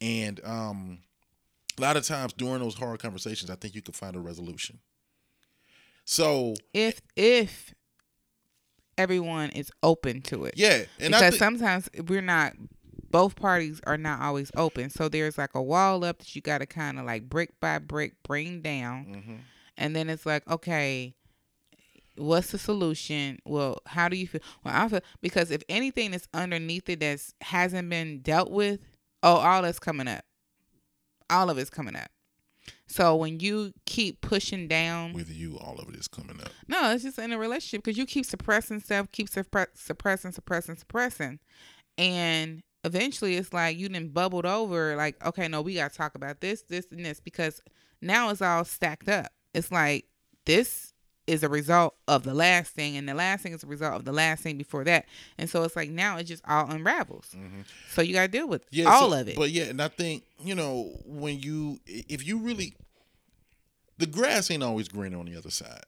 and um a lot of times during those hard conversations i think you can find a resolution so if if everyone is open to it. yeah and because think, sometimes we're not both parties are not always open. So there's like a wall up that you got to kind of like brick by brick bring down. Mhm. and then it's like okay what's the solution? Well how do you feel? Well i feel because if anything is underneath it that hasn't been dealt with oh all that's coming up. All of it's coming up so when you keep pushing down with you all of it is coming up no, it's just in a relationship because you keep suppressing stuff, keep suppre- suppressing, suppressing, suppressing, and eventually it's like you didn't bubbled over. Like, okay, no, we got to talk about this, this, and this because now it's all stacked up. It's like this is a result of the last thing, and the last thing is a result of the last thing before that. And so it's like now it just all unravels. Mm-hmm. So you got to deal with all so- of it. But yeah, and I think you know when you if you really the grass ain't always greener on the other side.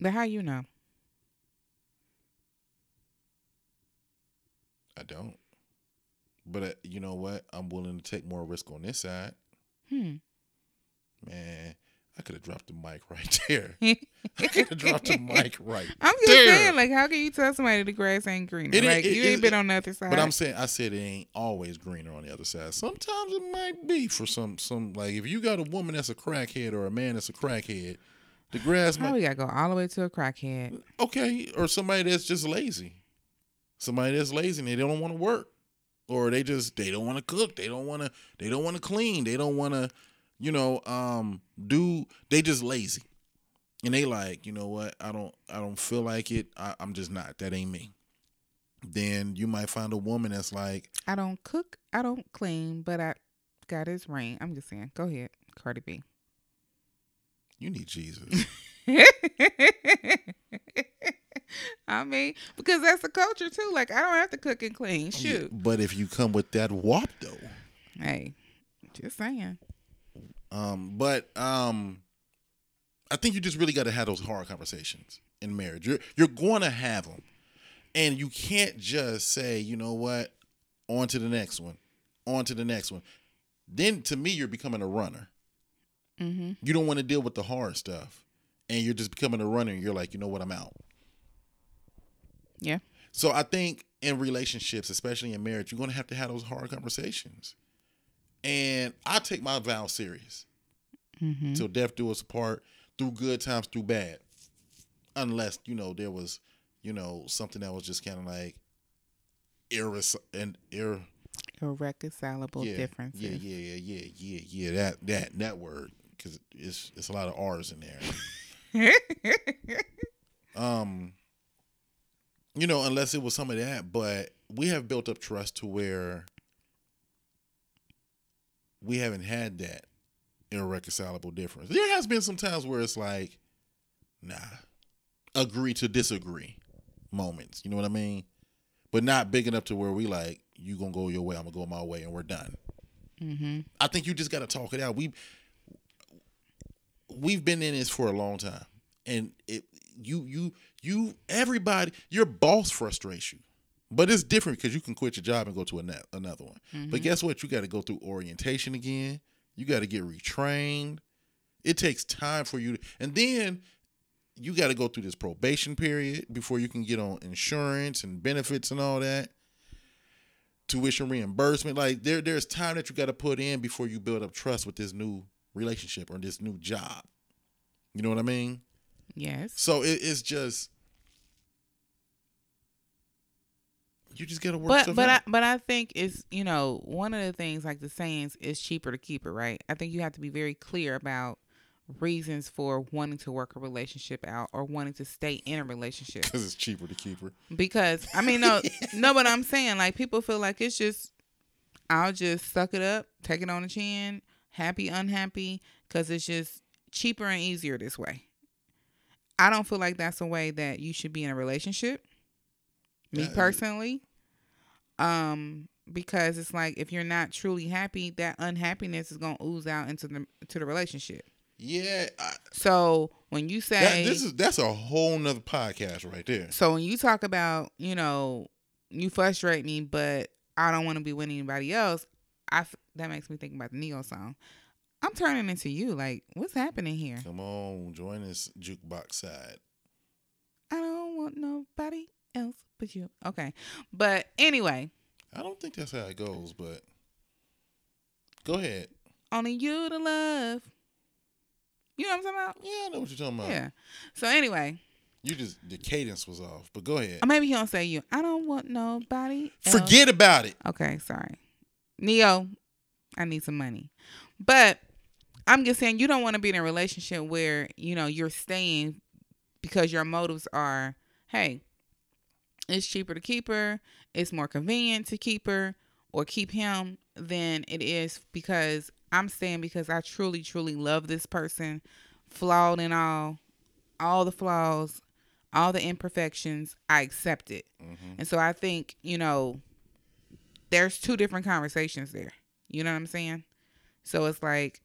but how you know? I don't. But uh, you know what? I'm willing to take more risk on this side. Hmm. Man, I could have dropped the mic right [laughs] there. [laughs] I could have dropped the mic right there. I'm just there. saying, like, how can you tell somebody the grass ain't greener? It ain't- like, it- you it- ain't been it- on the other side. But I'm saying, I said it ain't always greener on the other side. Sometimes it might be for some, some like if you got a woman that's a crackhead or a man that's a crackhead, the grass How might we gotta go all the way to a crackhead? okay, or somebody that's just lazy, somebody that's lazy and they don't want to work, or they just they don't want to cook, they don't want to they don't want to clean, they don't want to, you know, um, do they just lazy, and they like you know what I don't I don't feel like it, I, I'm just not that ain't me. Then you might find a woman that's like, I don't cook, I don't clean, but I got his ring. I'm just saying. Go ahead, Cardi B. you need Jesus. [laughs] I mean, because that's the culture too. Like, I don't have to cook and clean. Shoot. But if you come with that wop though, Hey, just saying. Um, but um, I think you just really got to have those hard conversations in marriage. You're you're going to have them, and you can't just say, you know what, on to the next one, on to the next one. Then to me, you're becoming a runner. Mm-hmm. You don't want to deal with the hard stuff, and you're just becoming a runner. And you're like, you know what, I'm out. Yeah. So I think in relationships, especially in marriage, you're going to have to have those hard conversations. And I take my vow serious Mm-hmm. till death do us apart through good times through bad unless you know there was you know something that was just kind of like irres and ir Irreconcilable yeah, differences. yeah yeah yeah yeah yeah yeah that that that word because it's it's a lot of r's in there [laughs] um you know unless it was some of that but we have built up trust to where we haven't had that irreconcilable difference there has been some times where it's like nah agree to disagree moments you know what i mean but not big enough to where we like you gonna go your way i'm gonna go my way and we're done mm-hmm. I think you just got to talk it out. We we've been in this for a long time, and it you you you everybody your boss frustrates you, but it's different because you can quit your job and go to ano- another one. But mm-hmm. guess what? You got to go through orientation again. You got to get retrained. It takes time for you, to, and then you got to go through this probation period before you can get on insurance and benefits and all that tuition reimbursement. Like there, there's time that you got to put in before you build up trust with this new relationship or this new job. You know what I mean? Yes. So it, it's just you just got to work But stuff but I out. but I think it's you know one of the things like the sayings is cheaper to keep it right. I think you have to be very clear about reasons for wanting to work a relationship out or wanting to stay in a relationship. because it's cheaper to keep her. Because I mean, no, [laughs] no, but I'm saying like people feel like it's just I'll just suck it up, take it on the chin, happy, unhappy, because it's just cheaper and easier this way. I don't feel like that's a way that you should be in a relationship. Me personally, um, because it's like if you're not truly happy, that unhappiness is gonna ooze out into the to the relationship. Yeah, I, So when you that, say this is that's a whole nother podcast right there. So when you talk about, you know, you frustrate me, but I don't want to be with anybody else, I that makes me think about the Ne-Yo song. I'm turning into you. Like, what's happening here? Come on, join this jukebox side. I don't want nobody else but you. Okay, but anyway, I don't think that's how it goes, but go ahead. only you to love. You know what I'm talking about? Yeah, I know what you're talking about. Yeah. So anyway, You just the cadence was off, but go ahead. or maybe he don't say you. I don't want nobody. Else. Forget about it. Okay, sorry. Ne-Yo, I need some money. But I'm just saying you don't want to be in a relationship where, you know, you're staying because your motives are, hey, it's cheaper to keep her, it's more convenient to keep her, or keep him than it is because I'm saying because I truly, truly love this person, flawed and all, all the flaws, all the imperfections. I accept it. Mm-hmm. And so I think, you know, there's two different conversations there. You know what I'm saying? So it's like,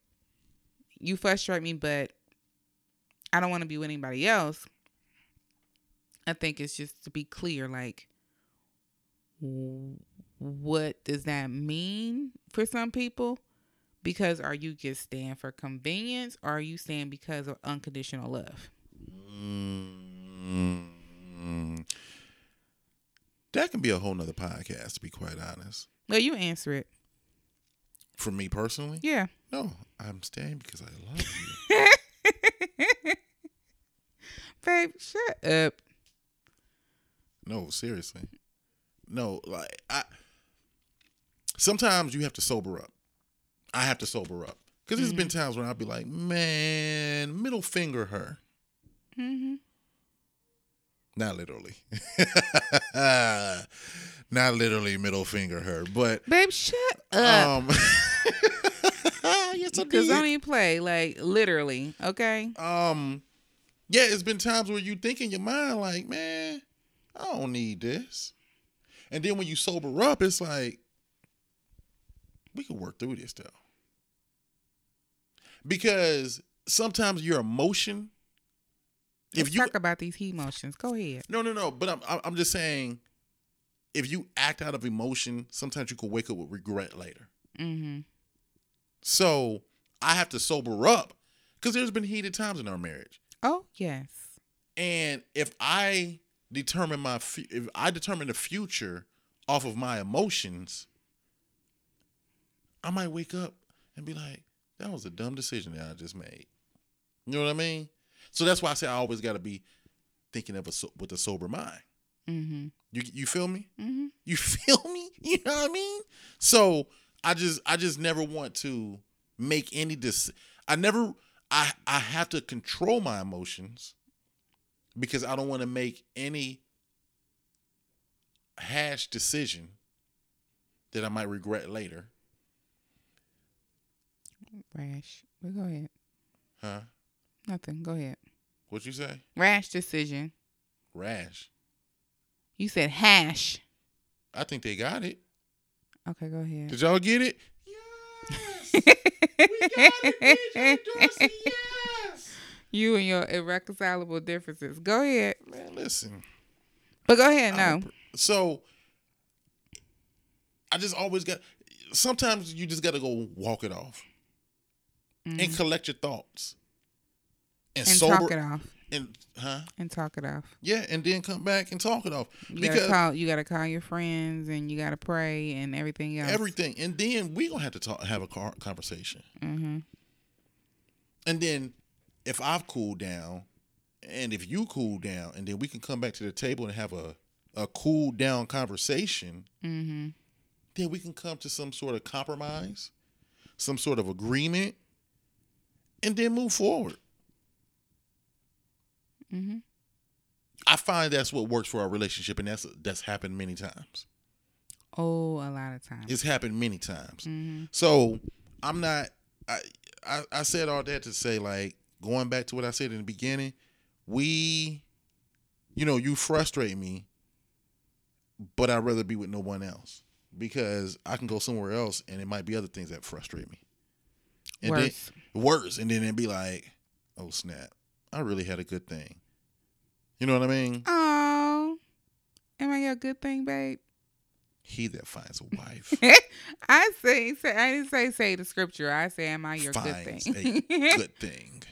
you frustrate me, but I don't want to be with anybody else. I think it's just to be clear, like, what does that mean for some people? Because are you just staying for convenience or are you staying because of unconditional love? Mm, that can be a whole nother podcast, to be quite honest. Well, you answer it. For me personally, Yeah. no, I'm staying because I love you. [laughs] Babe, shut up. No, seriously. No, like I. Sometimes you have to sober up. I have to sober up because there's been times when I'll be like, man, middle finger her. Mm-hmm. Not literally. [laughs] Not literally middle finger her, but Babe, shut up. um [laughs] Yes, I did. don't even play, like, literally, okay? um yeah, it's been times where you think in your mind like, man, I don't need this. And then when you sober up, it's like we can work through this though. Because sometimes your emotion if Let's you talk about these heat emotions. Go ahead. No, no, no. But I'm I'm I'm just saying, if you act out of emotion, sometimes you could wake up with regret later. Mm-hmm. So I have to sober up because there's been heated times in our marriage, Oh, yes. and if I determine my fu- if I determine the future off of my emotions, I might wake up and be like, "That was a dumb decision that I just made." You know what I mean? So that's why I say I always got to be thinking of a so- with a sober mind. Mm-hmm. You you feel me? Mm-hmm. You [laughs] feel me? You know what I mean? So I just I just never want to make any dis I never I I have to control my emotions because I don't want to make any hash decision that I might regret later. Rash. But go ahead. Huh? Nothing. Go ahead. What'd you say? Rash decision. Rash. You said hash. I think they got it. Okay, go ahead. Did y'all get it? Yes. [laughs] we got it, Dorsey. Yes. You and your irreconcilable differences. Go ahead. Man, listen. But go ahead. I'm No. So I just always got. Sometimes you just got to go walk it off and collect your thoughts and, Mm-hmm. And sober talk it off. and huh And talk it off. yeah, and then come back and talk it off You because gotta call. You gotta call your friends, and you gotta pray, and everything else. everything, and then we gonna have to talk, have a conversation, Mm-hmm. and then if I've cooled down, and if you cool down, and then we can come back to the table and have a a cool down conversation. Mm-hmm. then we can come to some sort of compromise, some sort of agreement, and then move forward. Mm-hmm. I find that's what works for our relationship, and that's that's happened many times. Oh, a lot of times. It's happened many times. Mm-hmm. So I'm not. I, I I said all that to say like going back to what I said in the beginning. We, you know, you frustrate me, but I'd rather be with no one else because I can go somewhere else and it might be other things that frustrate me. And Worse. Then, worse, and then it'd be like, oh snap, I really had a good thing. You know what I mean? Oh, am I your good thing, babe? He that finds a wife [laughs] I say, say, I didn't say say the scripture. I say, am I your good thing? a good [laughs] thing.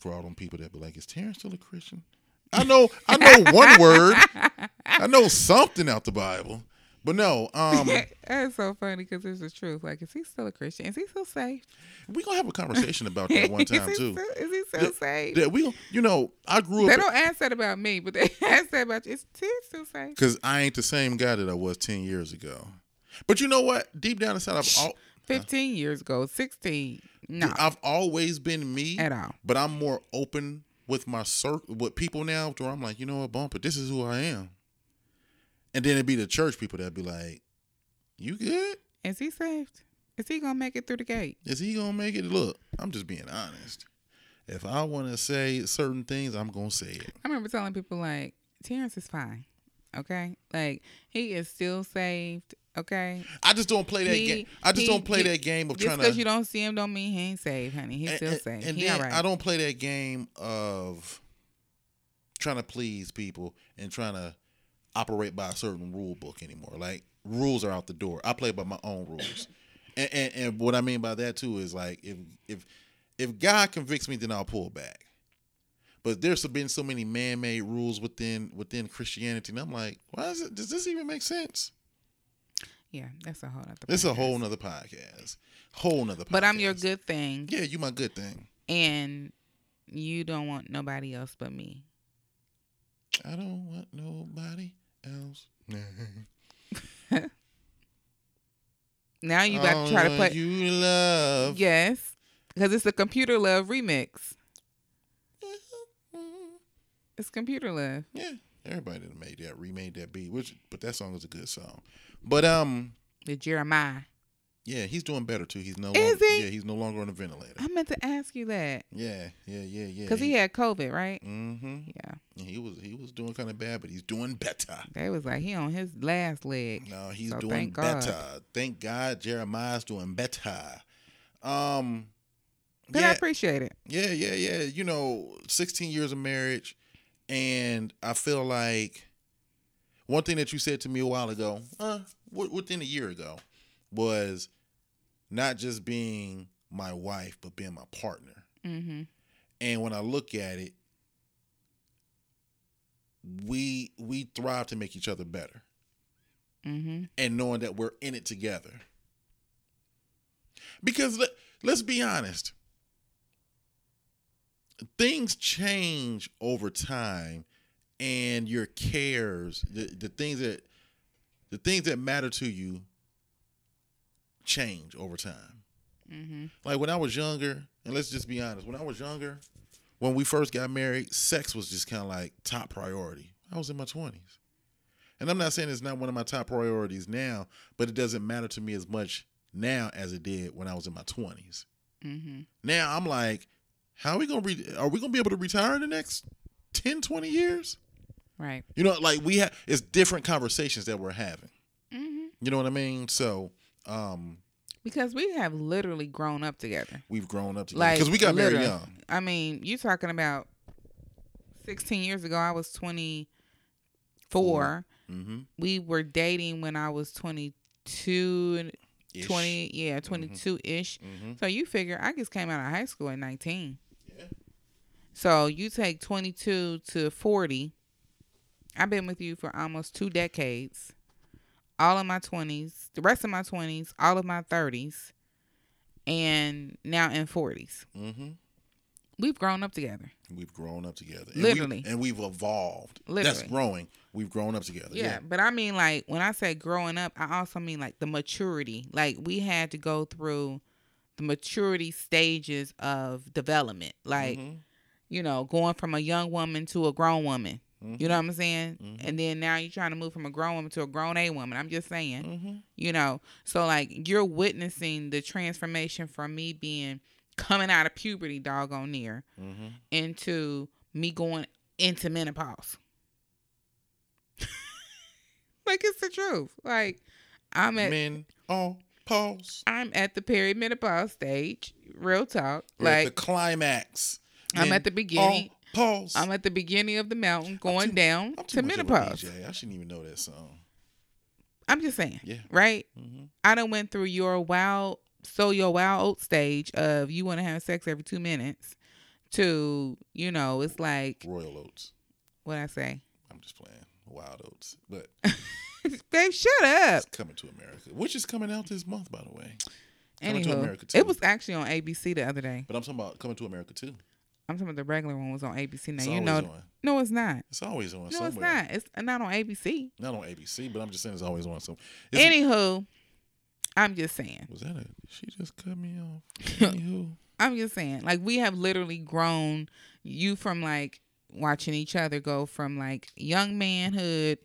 For all them people that be like, is Terrence still a Christian? I know, I know one word. I know something out the Bible, but no. Um, [laughs] That's so funny because it's the truth. Like, is he still a Christian? Is he still safe? we gonna have a conversation about [laughs] that one time is too. Still, is he still safe? That we, you know, I grew They up don't ask that about me, but they [laughs] ask that about you. Is he still safe? because I ain't the same guy that I was ten years ago. But you know what? Deep down inside, I've al- 15 years ago, 16. No, I've always been me at all. but I'm more open with my circle with people now where I'm like, you know what, bumper, this is who I am. And then it'd be the church people that'd be like, You good? Is he saved? Is he gonna make it through the gate? Is he gonna make it? Look, I'm just being honest. If I want to say certain things, I'm gonna say it. I remember telling people like Terrence is fine. Okay, like he is still saved. Okay, I just don't play that He- game. I just he- don't play he- that game of just trying to. because you don't see him don't mean he ain't saved, honey. He's and, still and- saved. and he then right. I don't play that game of trying to please people and trying to operate by a certain rule book anymore. Like rules are out the door. I play by my own rules. [laughs] And, and and what I mean by that too is like if if if God convicts me, then I'll pull back. But there's been so many man-made rules within within Christianity, and I'm like, why is it? Does this even make sense? Yeah, that's a whole other. It's a whole nother podcast, whole nother. Podcast. But I'm your good thing, Yeah, you my good thing. and you don't want nobody else but me. I don't want nobody else. [laughs] Now you got to try to play. you love. Yes, because it's a computer love remix. Mm-hmm. It's computer love. Yeah, everybody that made that remade that beat, which but that song is a good song. But um, The Jeremiah. yeah, he's doing better too. He's no Is longer, he? yeah, he's no longer on a ventilator. I meant to ask you that Yeah, yeah, yeah, yeah. because he had COVID, right? Mm-hmm. Yeah, He was he was doing kind of bad, but he's doing better. they was like he on his last leg. No, he's So doing thank God. better. Thank God, Jeremiah's doing better. Um, But I appreciate it. Yeah, yeah, yeah. You know, 16 years of marriage, and I feel like one thing that you said to me a while ago, uh, within a year ago, was not just being my wife, but being my partner. Mm-hmm. And when I look at it, we we thrive to make each other better, Mm-hmm. and knowing that we're in it together. Because let, let's be honest, things change over time and your cares the, the things that the things that matter to you change over time Mm-hmm. like when i was younger and let's just be honest when i was younger when we first got married sex was just kind of like top priority i was in my 20s and i'm not saying it's not one of my top priorities now but it doesn't matter to me as much now as it did when i was in my 20s Mm-hmm. now I'm like, how are we gonna re- are we gonna be able to retire in the next 10, 20 years? Right. You know, like we have it's different conversations that we're having. Mm-hmm. You know what I mean? So um Because we have literally grown up together. we've grown up together Like because we got married young. I mean, you talking about 16 years ago. I was 24. Mm-hmm. We were dating when I was 22 and 20. Yeah, 22 ish. Mm-hmm. So you figure I just came out of high school at 19. So you take 22 to 40. I've been with you for almost two decades. All of my 20s, the rest of my 20s, all of my 30s, and now in 40s. Mm-hmm. We've grown up together. We've grown up together. And Literally. we, and we've evolved. That's growing. We've grown up together. Yeah, Yeah. but I mean, like, when I say growing up, I also mean like the maturity. Like, we had to go through the maturity stages of development. Like, Mhm. You know, going from a young woman to a grown woman. Mhm. You know what I'm saying? Mhm. And then now you're trying to move from a grown woman to a grown A woman. I'm just saying, Mhm. you know. So like you're witnessing the transformation from me being coming out of puberty, doggone near, Mhm. into me going into menopause. [laughs] like it's the truth. Like I'm at Men, oh, pause. I'm at the perimenopause stage. Real talk. At like the climax. I'm at the beginning. Pause. I'm at the beginning of the mountain going too- down to menopause. I shouldn't even know that song. I'm just saying. Yeah. Right? Mm-hmm. I done went through your wild so your wild oat stage of you want to have sex every two minutes to, you know, it's like Royal Oats. what I say. I'm just playing. Wild Oats. But [laughs] Babe, shut up. it's coming to America, which is coming out this month, by the way. Coming to Anywho, America, too. it was actually on ABC the other day. But I'm talking about coming to America too. I'm talking about the regular one was on ABC. Now you know, on. no, it's not. It's always on No, somewhere. it's not. It's not on ABC. Not on ABC, but I'm just saying it's always on. It's- Anywho, I'm just saying. was that a? She just cut me off. [laughs] Anywho, I'm just saying, like we have literally grown you from like watching each other go from like young manhood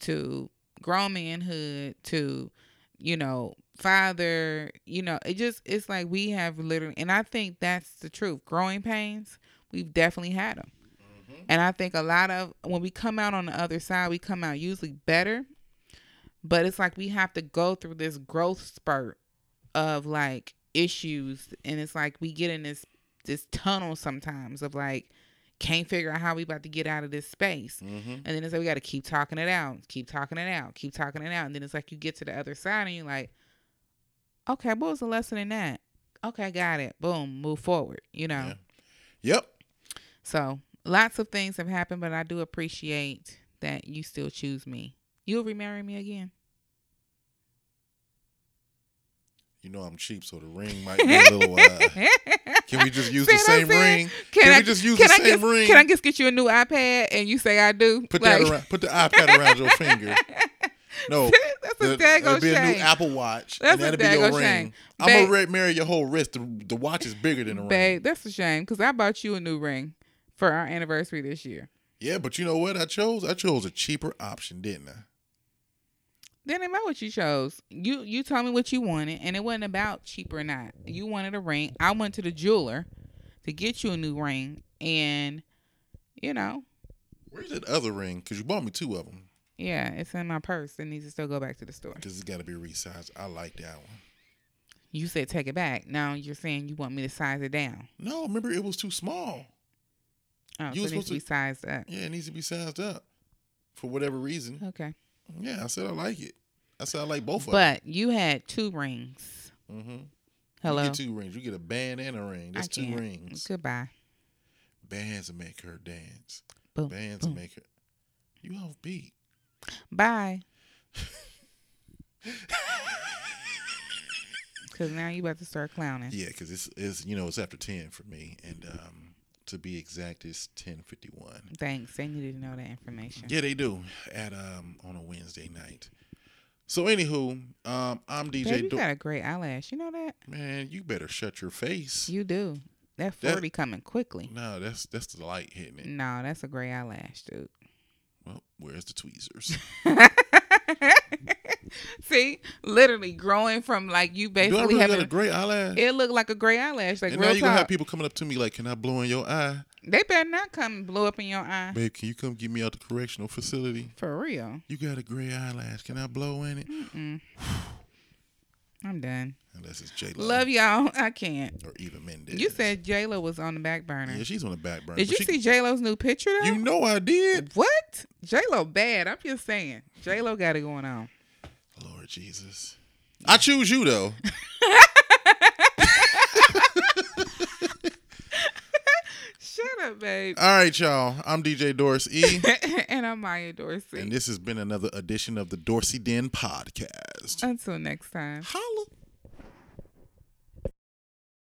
to grown manhood to you know, father, you know, it just it's like we have literally and I think that's the truth. Growing pains, we've definitely had them. And I think a lot of when we come out on the other side, we come out usually better. But it's like we have to go through this growth spurt of like issues and it's like we get in this this tunnel sometimes of like can't figure out how we about to get out of this space. Mm-hmm. And then it's like we got to keep talking it out, keep talking it out, keep talking it out. And then it's like you get to the other side and you're like, okay, what was the lesson in that? Okay, got it. Boom, move forward. You know. Yeah. Yep. So lots of things have happened, but I do appreciate that you still choose me. You'll remarry me again. You know I'm cheap, so the ring might be a little. Uh, [laughs] can we just use See the same ring? Can, Can I we just use the I same just, ring? Can I just get you a new iPad and you say I do? Put Like- that around. Put the iPad around your finger. [laughs] No, That's a the, daggone it'll be a new. Apple Watch, That's and a that'll be your daggone ring. shame. I'm gonna marry your whole wrist. The, the watch is bigger than the ring. Babe, that's a shame because I bought you a new ring for our anniversary this year. Yeah, but you know what I chose? I chose a cheaper option, didn't I? Then it matter what you chose. You you told me what you wanted, and it wasn't about cheap or not. You wanted a ring. I went to the jeweler to get you a new ring, and you know, Where's that other ring? Because you bought me two of them. yeah, it's in my purse. It needs to still go back to the store. Because it's got to be resized. I like that one. You said take it back. Now you're saying you want me to size it down. No, remember it was too small. Oh, You so needs to be sized up. Yeah, it needs to be sized up for whatever reason. Okay. Yeah, I said I like it. I said I like both of them. But you had two rings. Mm-hmm. Hello. You get two rings. You get a band and a ring. That's two rings. Goodbye. Bands will make her dance. Boom. Bands will boom. make her. You off beat. Bye. [laughs] Cause now you about to start clowning. Yeah, because it's, it's you know it's after ten for me, and um, to be exact, is ten fifty one. Thanks. They needed to know that information. Yeah, they do at um on a Wednesday night. So anywho, um, I'm DJ. Babe, you Do- got a great eyelash. You know that? Man, you better shut your face. You do. That That- forty coming quickly. no, that's that's the light hitting it. No, that's a gray eyelash, dude. Well, where's the tweezers? [laughs] [laughs] See, literally growing from like you do I basically really got a gray eyelash? it looked like a gray eyelash, like and now real you gonna have talk. people coming up to me like, "Can I blow in your eye, They better not come and blow up in your eye. babe? Can you come get me out the correctional facility? For real. You got a gray eyelash. Can I blow in it? Mm-mm. I'm done. Unless it's J Lo Love y'all. [laughs] I can't. or Eva Mendes. You said J Lo was on the back burner. yeah, she's on the back burner. Did you she- see J Lo's new picture though? You know I did. what? J Lo bad. I'm just saying. J Lo got it going on. Lord Jesus, I choose you though. [laughs] Shut up, babe. All right, y'all. I'm DJ Doris E. [laughs] and I'm Maya Dorsey. And this has been another edition of the Dorsey Den podcast. Until next time. Holla.